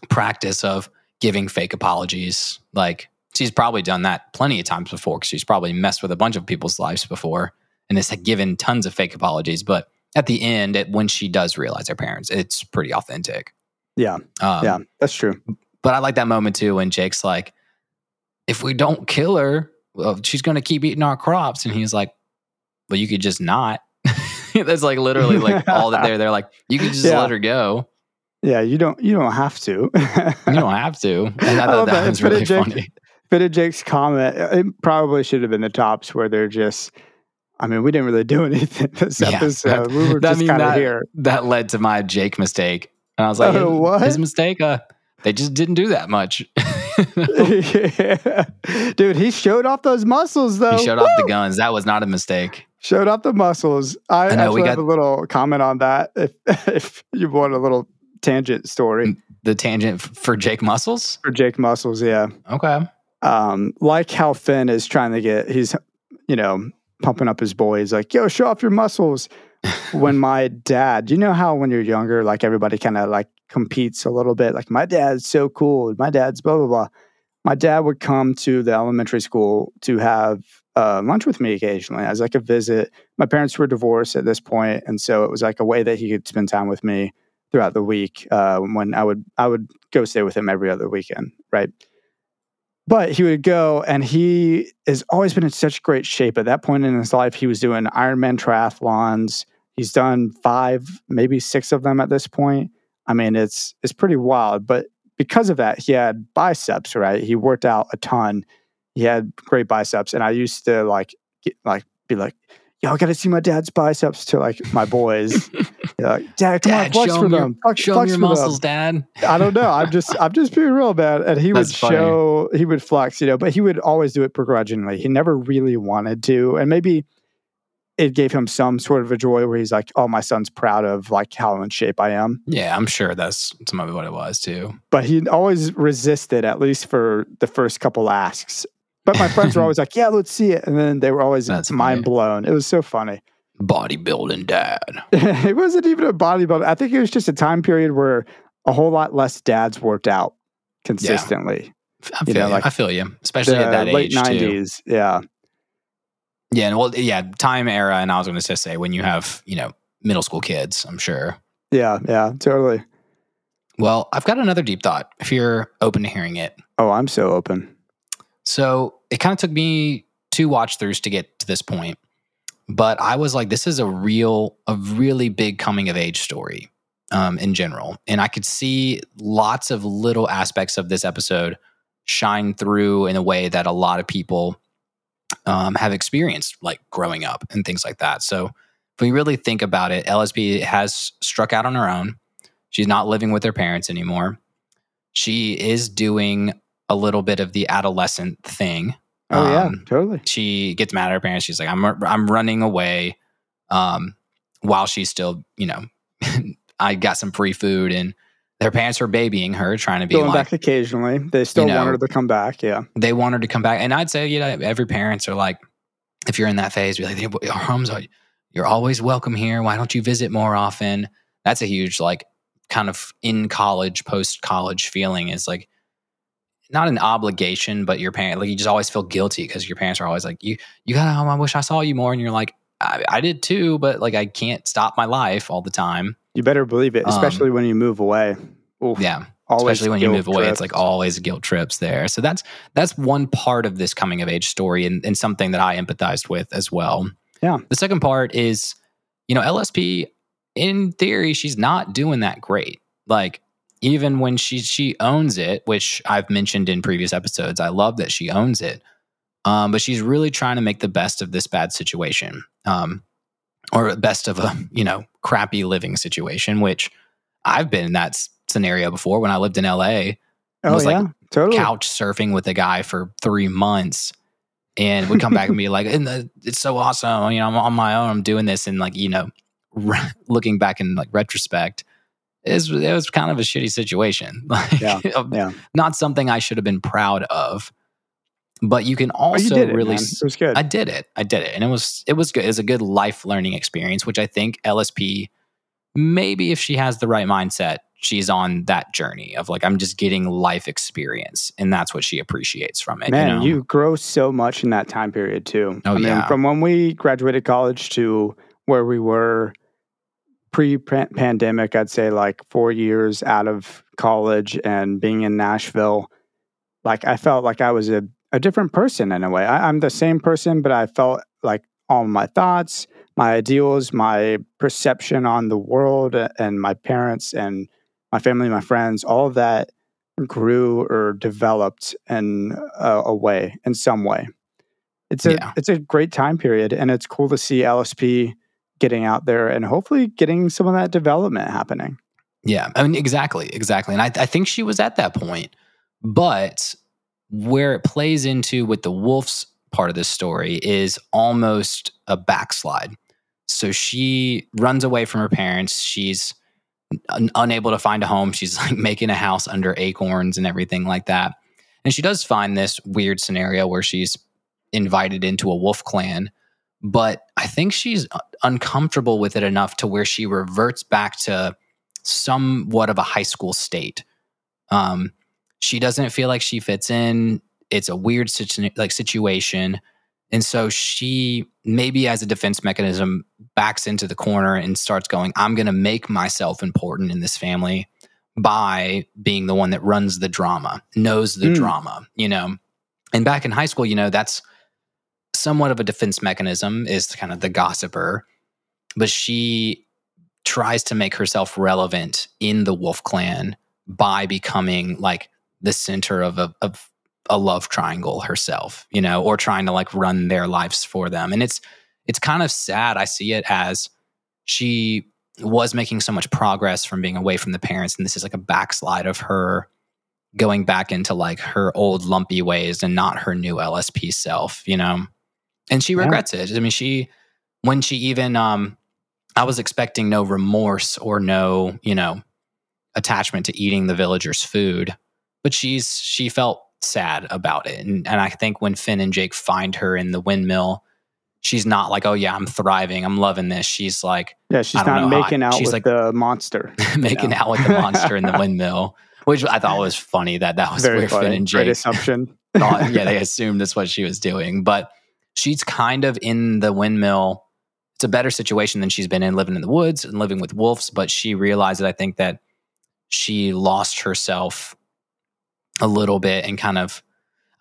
B: practice of giving fake apologies. Like she's probably done that plenty of times before because she's probably messed with a bunch of people's lives before and has given tons of fake apologies. But at the end, it, when she does realize her parents, it's pretty authentic.
A: Yeah.
B: Um,
A: yeah. That's true.
B: But I like that moment too when Jake's like, if we don't kill her, well, she's going to keep eating our crops. And he's like, well, you could just not. <laughs> That's like literally like all that they're, they're like, you could just <laughs>
A: Yeah.
B: let her go.
A: Yeah. You don't, you don't have to.
B: You don't have to. <laughs> And I
A: I
B: thought that
A: that.
B: was really
A: Jake-
B: funny.
A: But at Jake's comment, it probably should have been the tops where they're just, I mean, we didn't really do <laughs> anything this
B: Yeah.
A: episode. We were
B: I
A: just
B: mean,
A: kind of
B: that-
A: here.
B: That led to my Jake mistake. And I was like, his,
A: what?
B: his mistake? Uh, they just didn't do that much.
A: Yeah. <laughs> Dude, he showed off those muscles though.
B: he showed off the guns. That was not a mistake.
A: Showed off the muscles. I,
B: I know, we
A: actually have a little comment on that if if you want a little tangent story
B: The tangent for Jake Muscles?
A: for Jake Muscles, yeah.
B: Okay.
A: Um, like how Finn is trying to get he's you know, pumping up his boy. He's like, yo, show off your muscles. <laughs> when my dad, you know how when you're younger, like everybody kind of like competes a little bit. Like my dad's so cool. My dad's blah blah blah. My dad would come to the elementary school to have uh, lunch with me occasionally as like a visit. My parents were divorced at this point, and so it was like a way that he could spend time with me throughout the week. Uh, when I would I would go stay with him every other weekend, right? But he would go, and he has always been in such great shape. At that point in his life, he was doing Ironman triathlons. He's done five, maybe six of them at this point. I mean, it's it's pretty wild. But because of that, he had biceps. Right, he worked out a ton. He had great biceps, and I used to like get, like be like, "Yo, I got to see my dad's biceps." To like my boys, like, "Dad, come on,
B: Dad,
A: flex
B: show
A: for
B: him your,
A: them, flex,
B: show him
A: flex
B: your
A: for them."
B: muscles, Dad.
A: I don't know. I'm just I'm just being real, man. And he would
B: funny.
A: show he would flex, you know, but he would always do it begrudgingly. He never really wanted to. And maybe it gave him some sort of a joy where he's like, Oh, my son's proud of like how in shape I am.
B: Yeah, I'm sure that's some of what it was too.
A: But he always resisted, at least for the first couple asks. But my friends were <laughs> always like, Yeah, let's see it. And then they were always
B: That's
A: mind blown. It was so funny.
B: Bodybuilding dad. <laughs>
A: it wasn't even a bodybuilder. I think it was just a time period where a whole lot less dads worked out consistently.
B: I
A: You
B: feel
A: know,
B: you.
A: like
B: I feel you, especially
A: the
B: at that
A: late
B: age too.
A: 90s. Yeah.
B: Yeah, and well, yeah, time era, and I was going to say when you have you know middle school kids, I'm sure.
A: Yeah. Yeah. Totally.
B: Well, I've got another deep thought. If you're open to hearing it,
A: Oh, I'm so open.
B: So it kind of took me two watch throughs to get to this point, but I was like, this is a real, a really big coming of age story um, in general, and I could see lots of little aspects of this episode shine through in a way that a lot of people um, have experienced, like growing up and things like that. So if we really think about it, LSP has struck out on her own. She's not living with her parents anymore. She is doing a little bit of the adolescent thing.
A: Oh, yeah.
B: Um,
A: Totally.
B: she gets mad at her parents. She's like, "I'm I'm running away," um, while she's still, you know, <laughs> I got some free food, and their parents are babying her, trying to be
A: Going
B: like,
A: back occasionally. They still
B: you know,
A: want her to come back. Yeah.
B: they want her to come back. And I'd say, you know, every parents are like, if you're in that phase, be like, our homes are, you're always welcome here. Why don't you visit more often? That's a huge, like, kind of in college, post college feeling is like not an obligation, but your parent, like, you just always feel guilty because your parents are always like, you, you gotta home. I wish I saw you more. And you're like, I, I did too, but like, I can't stop my life all the time.
A: You better believe it,
B: Um,
A: especially when you move away. Oof,
B: Yeah. especially when you move away it's like always guilt trips there so that's that's one part of this coming of age story and, and something that i empathized with as well
A: Yeah.
B: the second part is you know lsp in theory she's not doing that great like even when she she owns it which i've mentioned in previous episodes i love that she owns it. Um, but she's really trying to make the best of this bad situation um, or best of a you know crappy living situation which i've been in that scenario before. When i lived in la
A: Oh
B: was, like,
A: yeah, totally.
B: couch surfing with a guy for three months and would come back and be like "And the- it's so awesome. You know i'm on my own. I'm doing this. And like you know <laughs> looking back in like retrospect it was, it was kind of a shitty situation <laughs> like
A: Yeah, yeah.
B: not something i should have been proud of but you can
A: Oh,
B: also
A: you did it,
B: really
A: man. it was good.
B: I did it. I did it. And it was it was good. It was a good life learning experience, which I think LSP maybe if she has the right mindset, she's on that journey of like I'm just getting life experience and that's what she appreciates from it.
A: Man,
B: you
A: you, grow so much in that time period too.
B: Oh,
A: I mean,
B: yeah.
A: from when we graduated college to where we were pre-pandemic, I'd say like four years out of college and being in Nashville, like I felt like I was a, a different person in a way. I, I'm the same person, but I felt like all my thoughts, my ideals, my perception on the world, uh, and my parents and my family, my friends, all of that grew or developed in a, a way, in some way. It's a
B: Yeah.
A: it's a great time period, and it's cool to see LSP getting out there and hopefully getting some of that development happening.
B: Yeah, I mean, exactly, exactly. And I, I think she was at that point. But where it plays into with the Wolf's part of the story is almost a backslide. So she runs away from her parents. She's un- unable to find a home. She's like making a house under acorns and everything like that. And she does find this weird scenario where she's invited into a wolf clan. But I think she's uh, uncomfortable with it enough to where she reverts back to somewhat of a high school state. Um, she doesn't feel like she fits in. It's a weird situ- like situation, and so she maybe as a defense mechanism backs into the corner and starts going, "I'm going to make myself important in this family by being the one that runs the drama, knows the
A: Mm.
B: drama." You know, and back in high school, you know, that's somewhat of a defense mechanism is kind of the gossiper, but she tries to make herself relevant in the Wolf Clan by becoming like the center of a of a love triangle herself, you know, or trying to like run their lives for them. And it's it's kind of sad. I see it as she was making so much progress from being away from the parents, and this is like a backslide of her going back into like her old lumpy ways and not her new LSP self, you know. And she
A: Yeah.
B: regrets it. I mean, she when she even um I was expecting no remorse or no, you know, attachment to eating the villagers' food, but she's she felt sad about it. And and I think when Finn and Jake find her in the windmill, she's not like, "Oh yeah, I'm thriving. I'm loving this." She's like
A: Yeah, she's not
B: know I-
A: making out
B: she's
A: with
B: like-
A: the monster. <laughs>
B: making
A: Yeah.
B: out with the monster in the <laughs> windmill, which I thought was funny that that was
A: Very
B: where Finn
A: funny.
B: and
A: Great
B: Jake
A: assumption.
B: thought, yeah, they <laughs> assumed that's what she was doing. But she's kind of in the windmill. It's a better situation than she's been in living in the woods and living with wolves. But she realized that I think that she lost herself a little bit and kind of,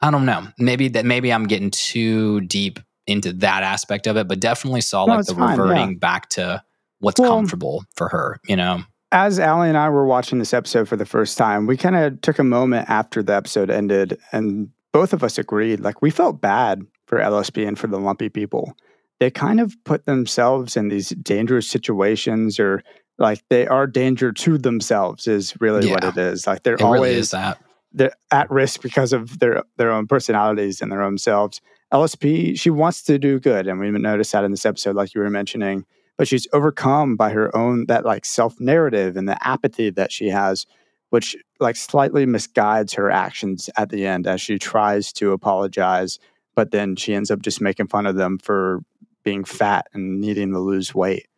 B: I don't know, maybe that maybe I'm getting too deep into that aspect of it, but definitely saw
A: No,
B: like the
A: fine, yeah.
B: reverting back to what's
A: Well-
B: comfortable for her, you know?
A: as Allie and I were watching this episode for the first time, we kind of took a moment after the episode ended, and both of us agreed. Like we felt bad for LSP and for the lumpy people. They kind of put themselves in these dangerous situations, or like they are danger to themselves. Is really what it is. Like they're
B: It
A: always
B: really that.
A: they're at risk because of their their own personalities and their own selves. LSP, she wants to do good, and we noticed that in this episode, like you were mentioning. But she's overcome by her own that like self narrative and the apathy that she has, which like slightly misguides her actions at the end as she tries to apologize, but then she ends up just making fun of them for being fat and needing to lose weight.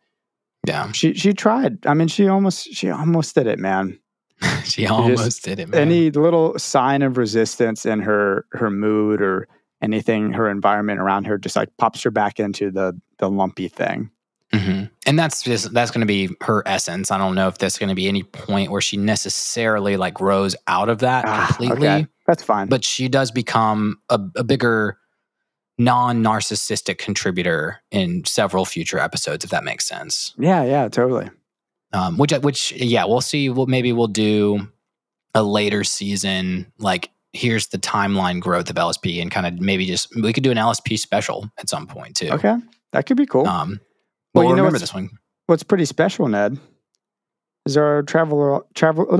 B: Yeah.
A: She she tried. I mean, she almost she almost did it, man <laughs>
B: she almost did it, man.
A: any little sign of resistance in her her mood or anything her environment around her just like pops her back into the the lumpy thing
B: hmm And that's just that's going to be her essence. I don't know if there's going to be any point where she necessarily like grows out of that
A: Ah,
B: completely,
A: okay. that's fine
B: but she does become a, a bigger non-narcissistic contributor in several future episodes, if that makes sense.
A: yeah yeah totally
B: Um, which which yeah, we'll see. We'll maybe we'll do a later season like. Here's the timeline growth of LSP, and kind of maybe just we could do an LSP special at some point too.
A: okay that could be cool
B: Um, Well,
A: you know
B: remember this one.
A: What's pretty special, Ned, is our traveler travel <laughs>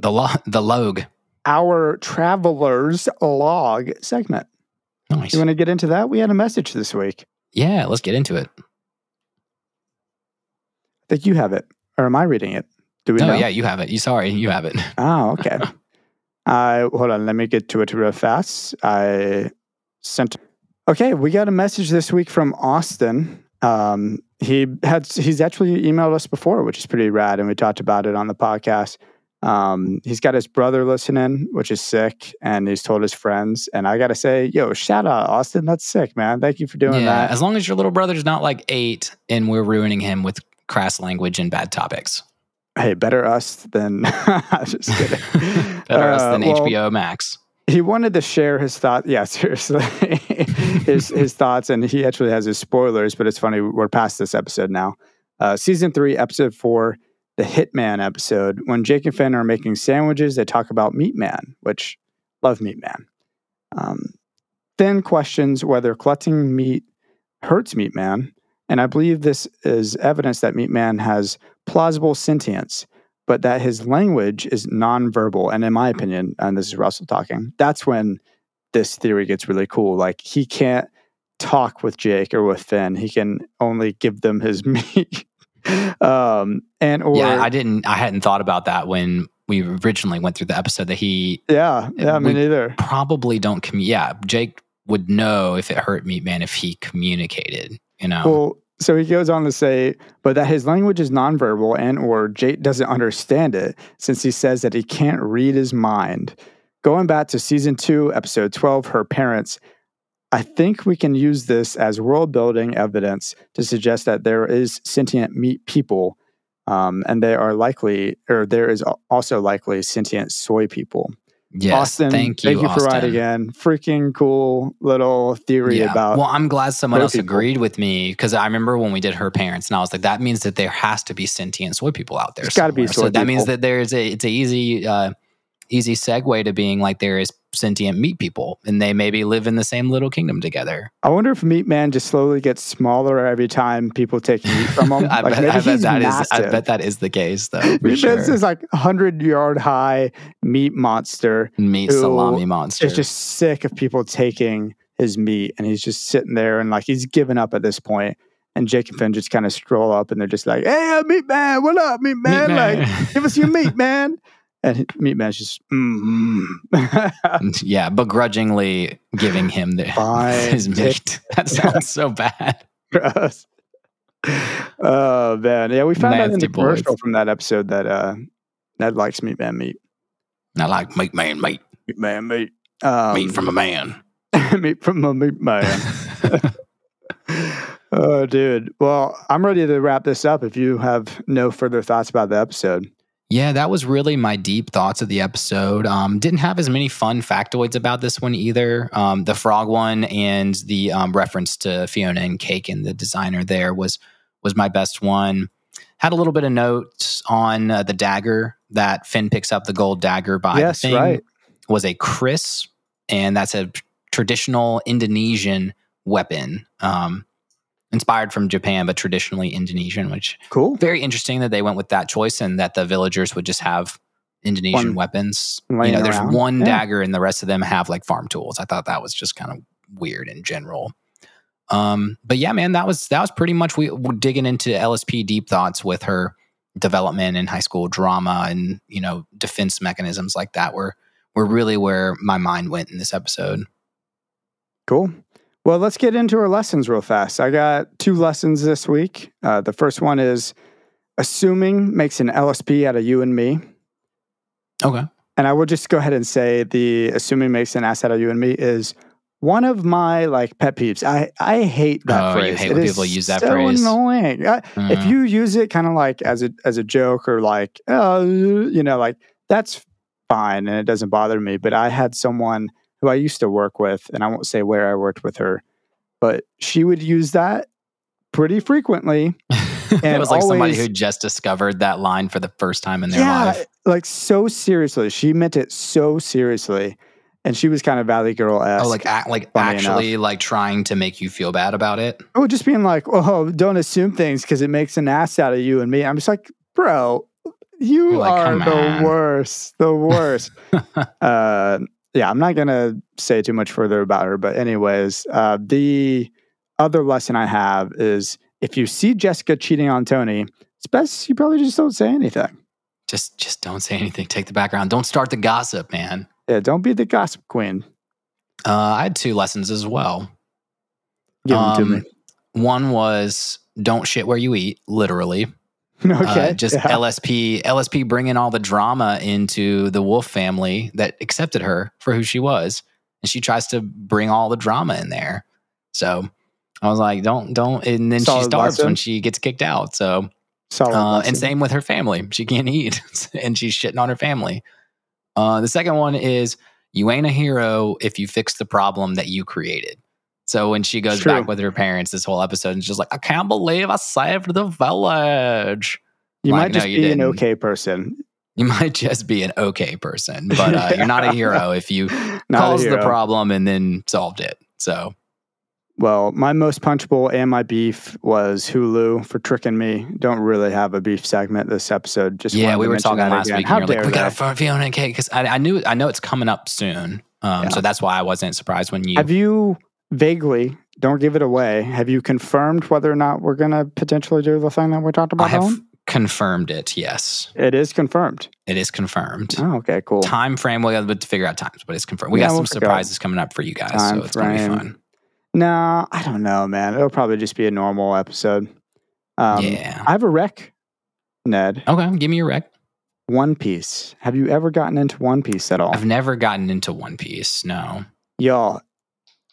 B: The lo- the log.
A: our travelers log segment.
B: Nice.
A: You want to get into that? We had a message this week.
B: Yeah, let's get into it.
A: I think you have it, or am I reading it? Do we
B: No,
A: know?
B: yeah, you have it. You sorry, you have it. <laughs>
A: Oh, okay. I hold on. Let me get to it real fast. I sent. Okay, we got a message this week from Austin. Um, he had he's actually emailed us before, which is pretty rad, and we talked about it on the podcast. Um, he's got his brother listening, which is sick, and he's told his friends. And I got to say, yo, shout out Austin. That's sick, man. Thank you for doing
B: yeah,
A: that.
B: as long as your little brother's not like eight and we're ruining him with crass language and bad topics.
A: Hey, better us than <laughs> just kidding. <laughs>
B: Better us
A: Uh,
B: than
A: well,
B: HBO Max.
A: he wanted to share his thoughts. Yeah, <laughs> seriously, his his thoughts, and he actually has his spoilers. But it's funny, we're past this episode now. Uh, season three, episode four, the Hitman episode. When Jake and Finn are making sandwiches, they talk about Meat Man, which love Meat Man. Um, Finn questions whether collecting meat hurts Meat Man, and I believe this is evidence that Meat Man has plausible sentience but that his language is nonverbal. And in my opinion, and this is Russell talking, that's when this theory gets really cool. Like he can't talk with Jake or with Finn. He can only give them his <laughs> meat. Um, and or
B: yeah, I didn't. I hadn't thought about that when we originally went through the episode. That he
A: yeah, yeah, me neither.
B: probably don't. commu- yeah, Jake would know if it hurt Meat Man if he communicated. You know.
A: Well, so he goes on to say, but that his language is nonverbal and or Jake doesn't understand it since he says that he can't read his mind. Going back to season two, episode 12, her parents, I think we can use this as world building evidence to suggest that there is sentient meat people. Um, and they are likely, or there is also likely sentient soy people.
B: yes.
A: Austin,
B: thank you.
A: thank you for
B: Austin.
A: writing in. Freaking cool little theory
B: Yeah.
A: about.
B: well, I'm glad someone else
A: people.
B: agreed with me because I remember when we did her parents, and I was like, that means that there has to be sentient soy people out there.
A: There's gotta be
B: somewhere. So
A: soy
B: that means that there's a it's a easy uh, easy segue to being like there is sentient meat people, and they maybe live in the same little kingdom together.
A: I wonder if Meat Man just slowly gets smaller every time people take meat from him. <laughs>
B: I,
A: like
B: bet, I bet that is. I bet that is the case, though. <laughs>
A: Meat
B: sure.
A: Man's this like hundred yard high meat monster.
B: meat salami monster.
A: Is just sick of people taking his meat, and he's just sitting there and like he's given up at this point. And Jake and Finn just kind of stroll up, and they're just like, "Hey, uh, Meat Man, what up, Meat Man?
B: Man.
A: Like, give us your <laughs> meat, man." And Meat Man's just, mm <laughs>
B: yeah, begrudgingly giving him the,
A: Fine.
B: his meat. <laughs> That sounds so bad.
A: gross. Oh man, yeah, we found out in
B: Nasty
A: the commercial from that episode that uh, Ned likes Meat Man meat.
B: I like meat man meat.
A: Meat Man meat. Um,
B: meat from a man. <laughs>
A: meat from a meat man. oh, dude. Well, I'm ready to wrap this up. If you have no further thoughts about the episode,
B: Yeah, that was really my deep thoughts of the episode. Um, didn't have as many fun factoids about this one either. Um, the frog one and the um, reference to Fionna and Cake and the designer there was was my best one. Had a little bit of notes on uh, the dagger that Finn picks up the gold dagger by
A: Yes,
B: the thing
A: right.
B: was a kris, and that's a traditional Indonesian weapon. Um, inspired from Japan, but traditionally Indonesian, which
A: cool.
B: very interesting that they went with that choice and that the villagers would just have Indonesian
A: One
B: weapons. You know, there's
A: around.
B: one
A: Yeah.
B: dagger and the rest of them have like farm tools. I thought that was just kind of weird in general. Um, but yeah, man, that was that was pretty much we were digging into LSP deep thoughts with her development in high school drama and you know defense mechanisms like that were were really where my mind went in this episode.
A: Cool. Well, let's get into our lessons real fast. I got two lessons this week. Uh, the first one is assuming makes an LSP out of you and me.
B: Okay.
A: And I will just go ahead and say the assuming makes an ass out of you and me is one of my like pet peeves. I, I hate that
B: Oh, you
A: phrase.
B: hate
A: It
B: when people use that
A: so
B: phrase.
A: annoying. I- If
B: Mm.
A: you use it kind of like as a as a joke or like oh you know like that's fine and it doesn't bother me. But I had someone who I used to work with, and I won't say where I worked with her, but she would use that pretty frequently. <laughs> And it
B: was like somebody who just discovered that line for the first time in their
A: yeah,
B: life.
A: like so seriously. She meant it so seriously. and she was kind of Valley Girl esque.
B: Oh, like act, like actually like trying to make you feel bad about it.
A: oh, just being like, oh, don't assume things because it makes an ass out of you and me. I'm just like, bro, you
B: like,
A: are the
B: on."
A: worst, the worst. <laughs> uh, yeah, I'm not gonna say too much further about her, but anyways, uh, the other lesson I have is if you see Jessica cheating on Tony, it's best you probably just don't say anything.
B: Just just don't say anything. Take the background. Don't start the gossip, man.
A: Yeah, don't be the gossip queen.
B: Uh, I had two lessons as well.
A: Give them to
B: Um,
A: me.
B: One was don't shit where you eat, literally. <laughs>
A: Okay,
B: Uh, just
A: yeah.
B: LSP, LSP bringing all the drama into the Wolf family that accepted her for who she was, and she tries to bring all the drama in there. So I was like, don't, don't, and then she
A: Solid
B: starves
A: lesson.
B: when she gets kicked out. So uh, and same with her family, she can't eat, <laughs> and she's shitting on her family. Uh, the second one is you ain't a hero if you fix the problem that you created. So when she goes
A: True.
B: back with her parents, this whole episode, and she's like, I can't believe I saved the village.
A: You
B: Like,
A: might just
B: no, you
A: be an
B: didn't.
A: okay person.
B: You might just be an okay person, <laughs> but uh, you're not a hero if you caused the problem and then solved it. So
A: Well, my most punchable and my beef was Hulu for tricking me. Don't really have a beef segment this episode. Just
B: yeah, we were talking last
A: again.
B: week.
A: How dare
B: like, we got a Fionna and Cake because I, I knew I know it's coming up soon. Um,
A: Yeah.
B: So that's why I wasn't surprised when you.
A: Have you vaguely? Don't give it away. Have you confirmed whether or not we're going to potentially do the thing that we talked about?
B: I
A: have
B: confirmed it. Yes,
A: It is confirmed.
B: it is confirmed.
A: Oh, okay, cool.
B: Time frame we got to figure out times, but it's confirmed. We
A: Yeah,
B: got
A: we'll
B: some
A: figure out
B: surprises coming up for you guys,
A: time
B: so it's gonna be fun.
A: No, I don't know, man. It'll probably just be a normal episode. Um,
B: yeah.
A: I have a rec, Ned.
B: Okay, give me your rec.
A: One Piece. Have you ever gotten into One Piece at all?
B: I've never gotten into One Piece. No.
A: Y'all,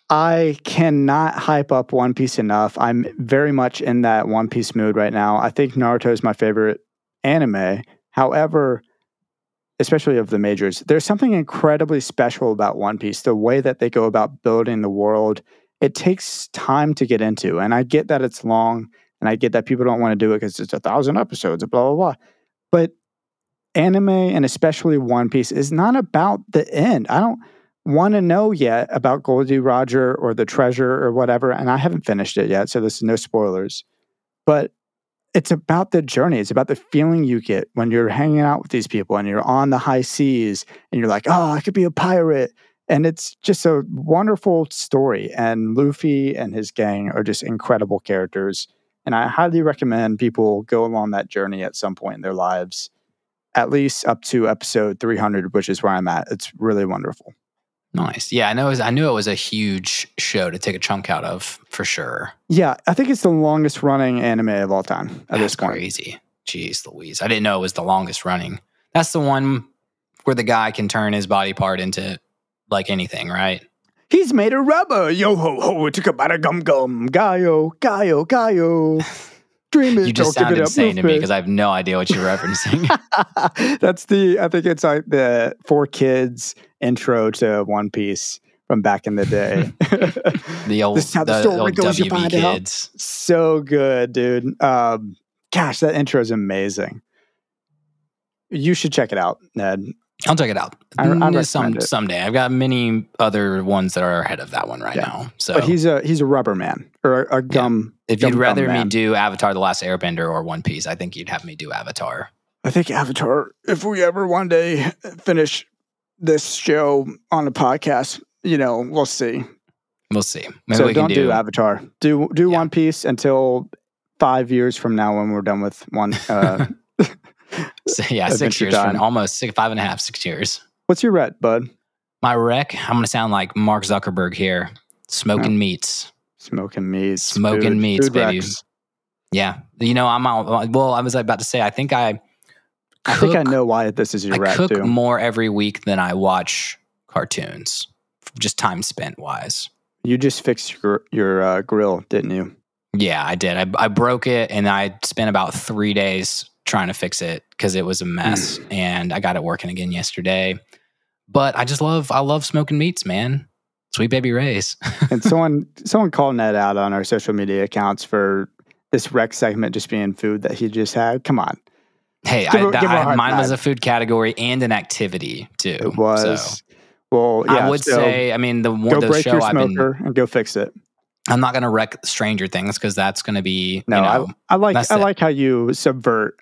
A: I cannot hype up One Piece enough. I'm very much in that One Piece mood right now. I think Naruto is my favorite anime. However, especially of the majors, there's something incredibly special about One Piece. The way that they go about building the world, it takes time to get into. And I get that it's long, and I get that people don't want to do it because it's a thousand episodes, blah, blah, blah. But anime, and especially One Piece, is not about the end. I don't want to know yet about Gol D. Roger or the treasure or whatever, and I haven't finished it yet, so this is no spoilers. But it's about the journey. It's about the feeling you get when you're hanging out with these people and you're on the high seas and you're like, oh, I could be a pirate. And it's just a wonderful story. And Luffy and his gang are just incredible characters. And I highly recommend people go along that journey at some point in their lives, at least up to episode 300, which is where I'm at. It's really wonderful.
B: Nice. Yeah, I know. It was, I knew it was a huge show to take a chunk out of for sure.
A: Yeah, I think it's the longest running anime of all time at
B: That's
A: this point.
B: crazy. Jeez, Louise. I didn't know it was the longest running. That's the one where the guy can turn his body part into like anything, right?
A: He's made of rubber. Yo ho ho, it took a bada gum gum. Gaio, Gaio, Gaio. <laughs> Dream it,
B: You just
A: don't give
B: sounded
A: it up.
B: insane to me because I have no idea what you're referencing. <laughs> <laughs>
A: That's the, I think it's like the 4Kids intro to One Piece from back in the day. <laughs>
B: The old,
A: This is how the
B: the
A: story
B: old
A: goes, you
B: WB
A: find out.
B: kids.
A: so good, dude. Um, gosh, that intro is amazing. You should check it out, Ned.
B: I'll check it out.
A: I- I
B: Mm, Some
A: it.
B: someday. I've got many other ones that are ahead of that one right
A: Yeah.
B: now. So
A: But he's a he's a rubber man or a, a gum.
B: If you'd rather me do Avatar: The Last Airbender or One Piece, I think you'd have me do Avatar.
A: I think Avatar. If we ever one day finish this show on a podcast, you know, we'll see.
B: We'll see. Maybe
A: so
B: we
A: don't
B: can
A: do,
B: do.
A: Avatar. Do do
B: Yeah.
A: One Piece until five years from now when we're done with one. <laughs> Uh, <laughs>
B: yeah, six
A: Adventure
B: years from almost six, five and a half, six years.
A: what's your ret, bud?
B: My rec. I'm going to sound like Mark Zuckerberg here. Smoking meats.
A: Smoking meats.
B: Smoking
A: food-
B: meats,
A: food
B: baby.
A: recs.
B: Yeah, you know, I'm out. Well, I was about to say, I think I.
A: I think I know why this is your
B: I
A: ret
B: cook
A: too.
B: more every week than I watch cartoons, just time spent wise.
A: You just fixed your your uh, grill, didn't you?
B: Yeah, I did. I, I broke it and I spent about three days trying to fix it because it was a mess. and I got it working again yesterday. But I just love, I love smoking meats, man. Sweet baby Ray's. <laughs>
A: and someone someone called Ned out on our social media accounts for this rec segment just being food that he just had. Come on,
B: hey,
A: Give
B: I, that,
A: give her a
B: I- mine was a food category and an activity too.
A: it was.
B: So,
A: Well, yeah,
B: I would
A: so
B: say, I mean, the one the show I've been,
A: and go fix it.
B: I'm not going to wreck Stranger Things because that's going to be,
A: No,
B: you know,
A: I, I like I
B: it.
A: like how you subvert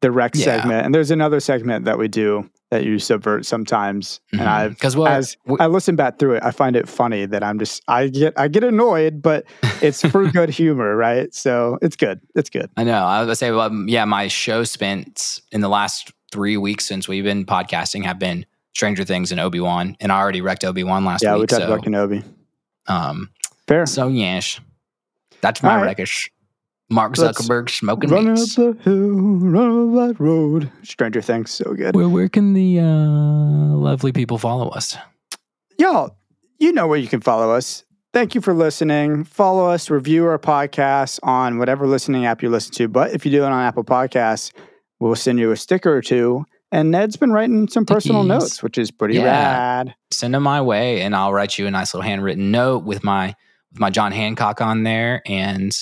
A: the rec
B: Yeah.
A: segment, and there's another segment that we do that you subvert sometimes, and I
B: because well,
A: as
B: we-
A: I listen back through it, I find it funny that I'm just I get I get annoyed, but <laughs> it's for good humor, right? So it's good. It's good.
B: I know. I was gonna say, well, yeah, my show spent in the last three weeks since we've been podcasting have been Stranger Things and Obi Wan, and I already wrecked Obi Wan last week.
A: yeah, we talked
B: so,
A: about Kenobi.
B: um,
A: Fair.
B: so yes, that's my
A: right.
B: wreckish. Mark
A: Let's
B: Zuckerberg smoking
A: Run up the hill, run up that road. Stranger Things, so good.
B: Where where can the uh, lovely people follow us?
A: Y'all, you know where you can follow us. Thank you for listening. Follow us, review our podcast on whatever listening app you listen to. But if you do it on Apple Podcasts, we'll send you a sticker or two. And Ned's been writing some personal
B: Stickies.
A: notes, which is pretty
B: Yeah.
A: rad.
B: Send them my way, and I'll write you a nice little handwritten note with my with my John Hancock on there, and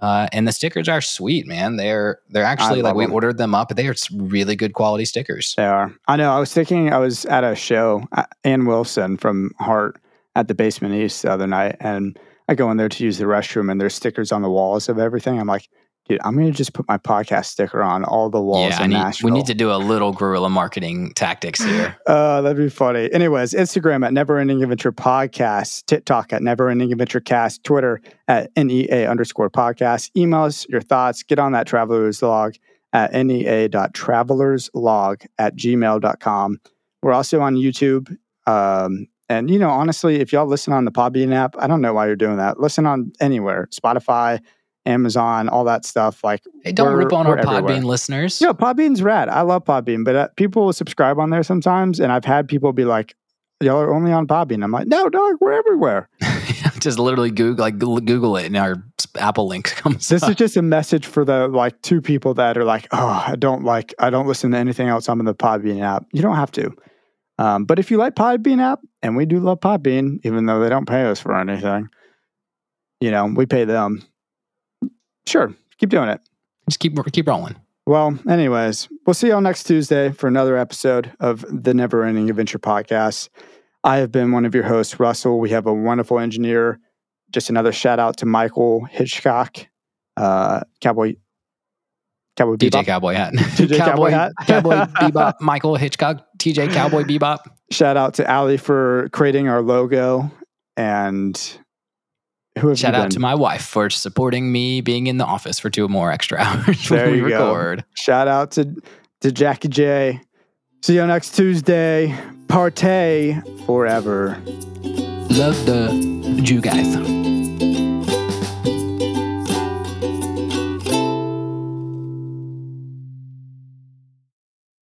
B: uh, and the stickers are sweet, man. They're they're actually like we
A: them.
B: ordered them up. They are really good quality stickers.
A: They are. I know. I was thinking I was at a show, uh, Ann Wilson from Heart at the Basement East the other night, and I go in there to use the restroom, and there's stickers on the walls of everything. I'm like, dude, I'm going to just put my podcast sticker on all the walls
B: Yeah,
A: in
B: need,
A: Nashville.
B: we need to do a little guerrilla marketing tactics here. <laughs>
A: Uh, that'd be funny. Anyways, Instagram at Never Ending Adventure Podcast, TikTok at Never Ending Adventure Cast, Twitter at NEA underscore podcast. Email us your thoughts. Get on that traveler's log at nea.travelerslog at gmail.com. We're also on YouTube. Um, and, you know, honestly, if y'all listen on the Podbean app, I don't know why you're doing that. Listen on anywhere Spotify, Amazon, all that stuff. Like,
B: Hey, don't rip on our. Podbean listeners.
A: yeah, Podbean's rad. I love Podbean, but uh, people subscribe on there sometimes, and I've had people be like, "Y'all are only on Podbean." I'm like, "No, dog, we're everywhere." <laughs>
B: Just literally Google like Google it, and our Apple link <laughs> comes.
A: This
B: up.
A: is just a message for the like two people that are like, "Oh, I don't like, I don't listen to anything else on the Podbean app." You don't have to, um, but if you like Podbean app, and we do love Podbean, even though they don't pay us for anything, you know, we pay them. Sure, keep doing it.
B: just keep keep rolling.
A: Well, anyways, we'll see y'all next Tuesday for another episode of the Never Ending Adventure podcast. I have been one of your hosts, Russell. We have a wonderful engineer. Just another shout out to Michael Hitchcock, uh, Cowboy, Cowboy
B: DJ
A: Bebop.
B: Cowboy Hat,
A: DJ Cowboy Hat.
B: Cowboy Bebop, Michael Hitchcock, TJ Cowboy Bebop. <laughs>
A: Shout out to Ali for creating our logo, and
B: Shout out
A: been?
B: to my wife for supporting me being in the office for two more extra <laughs> hours
A: There you go.
B: record.
A: Shout out to to Jackie J. See you next Tuesday. Partay forever.
B: Love the Jew guys.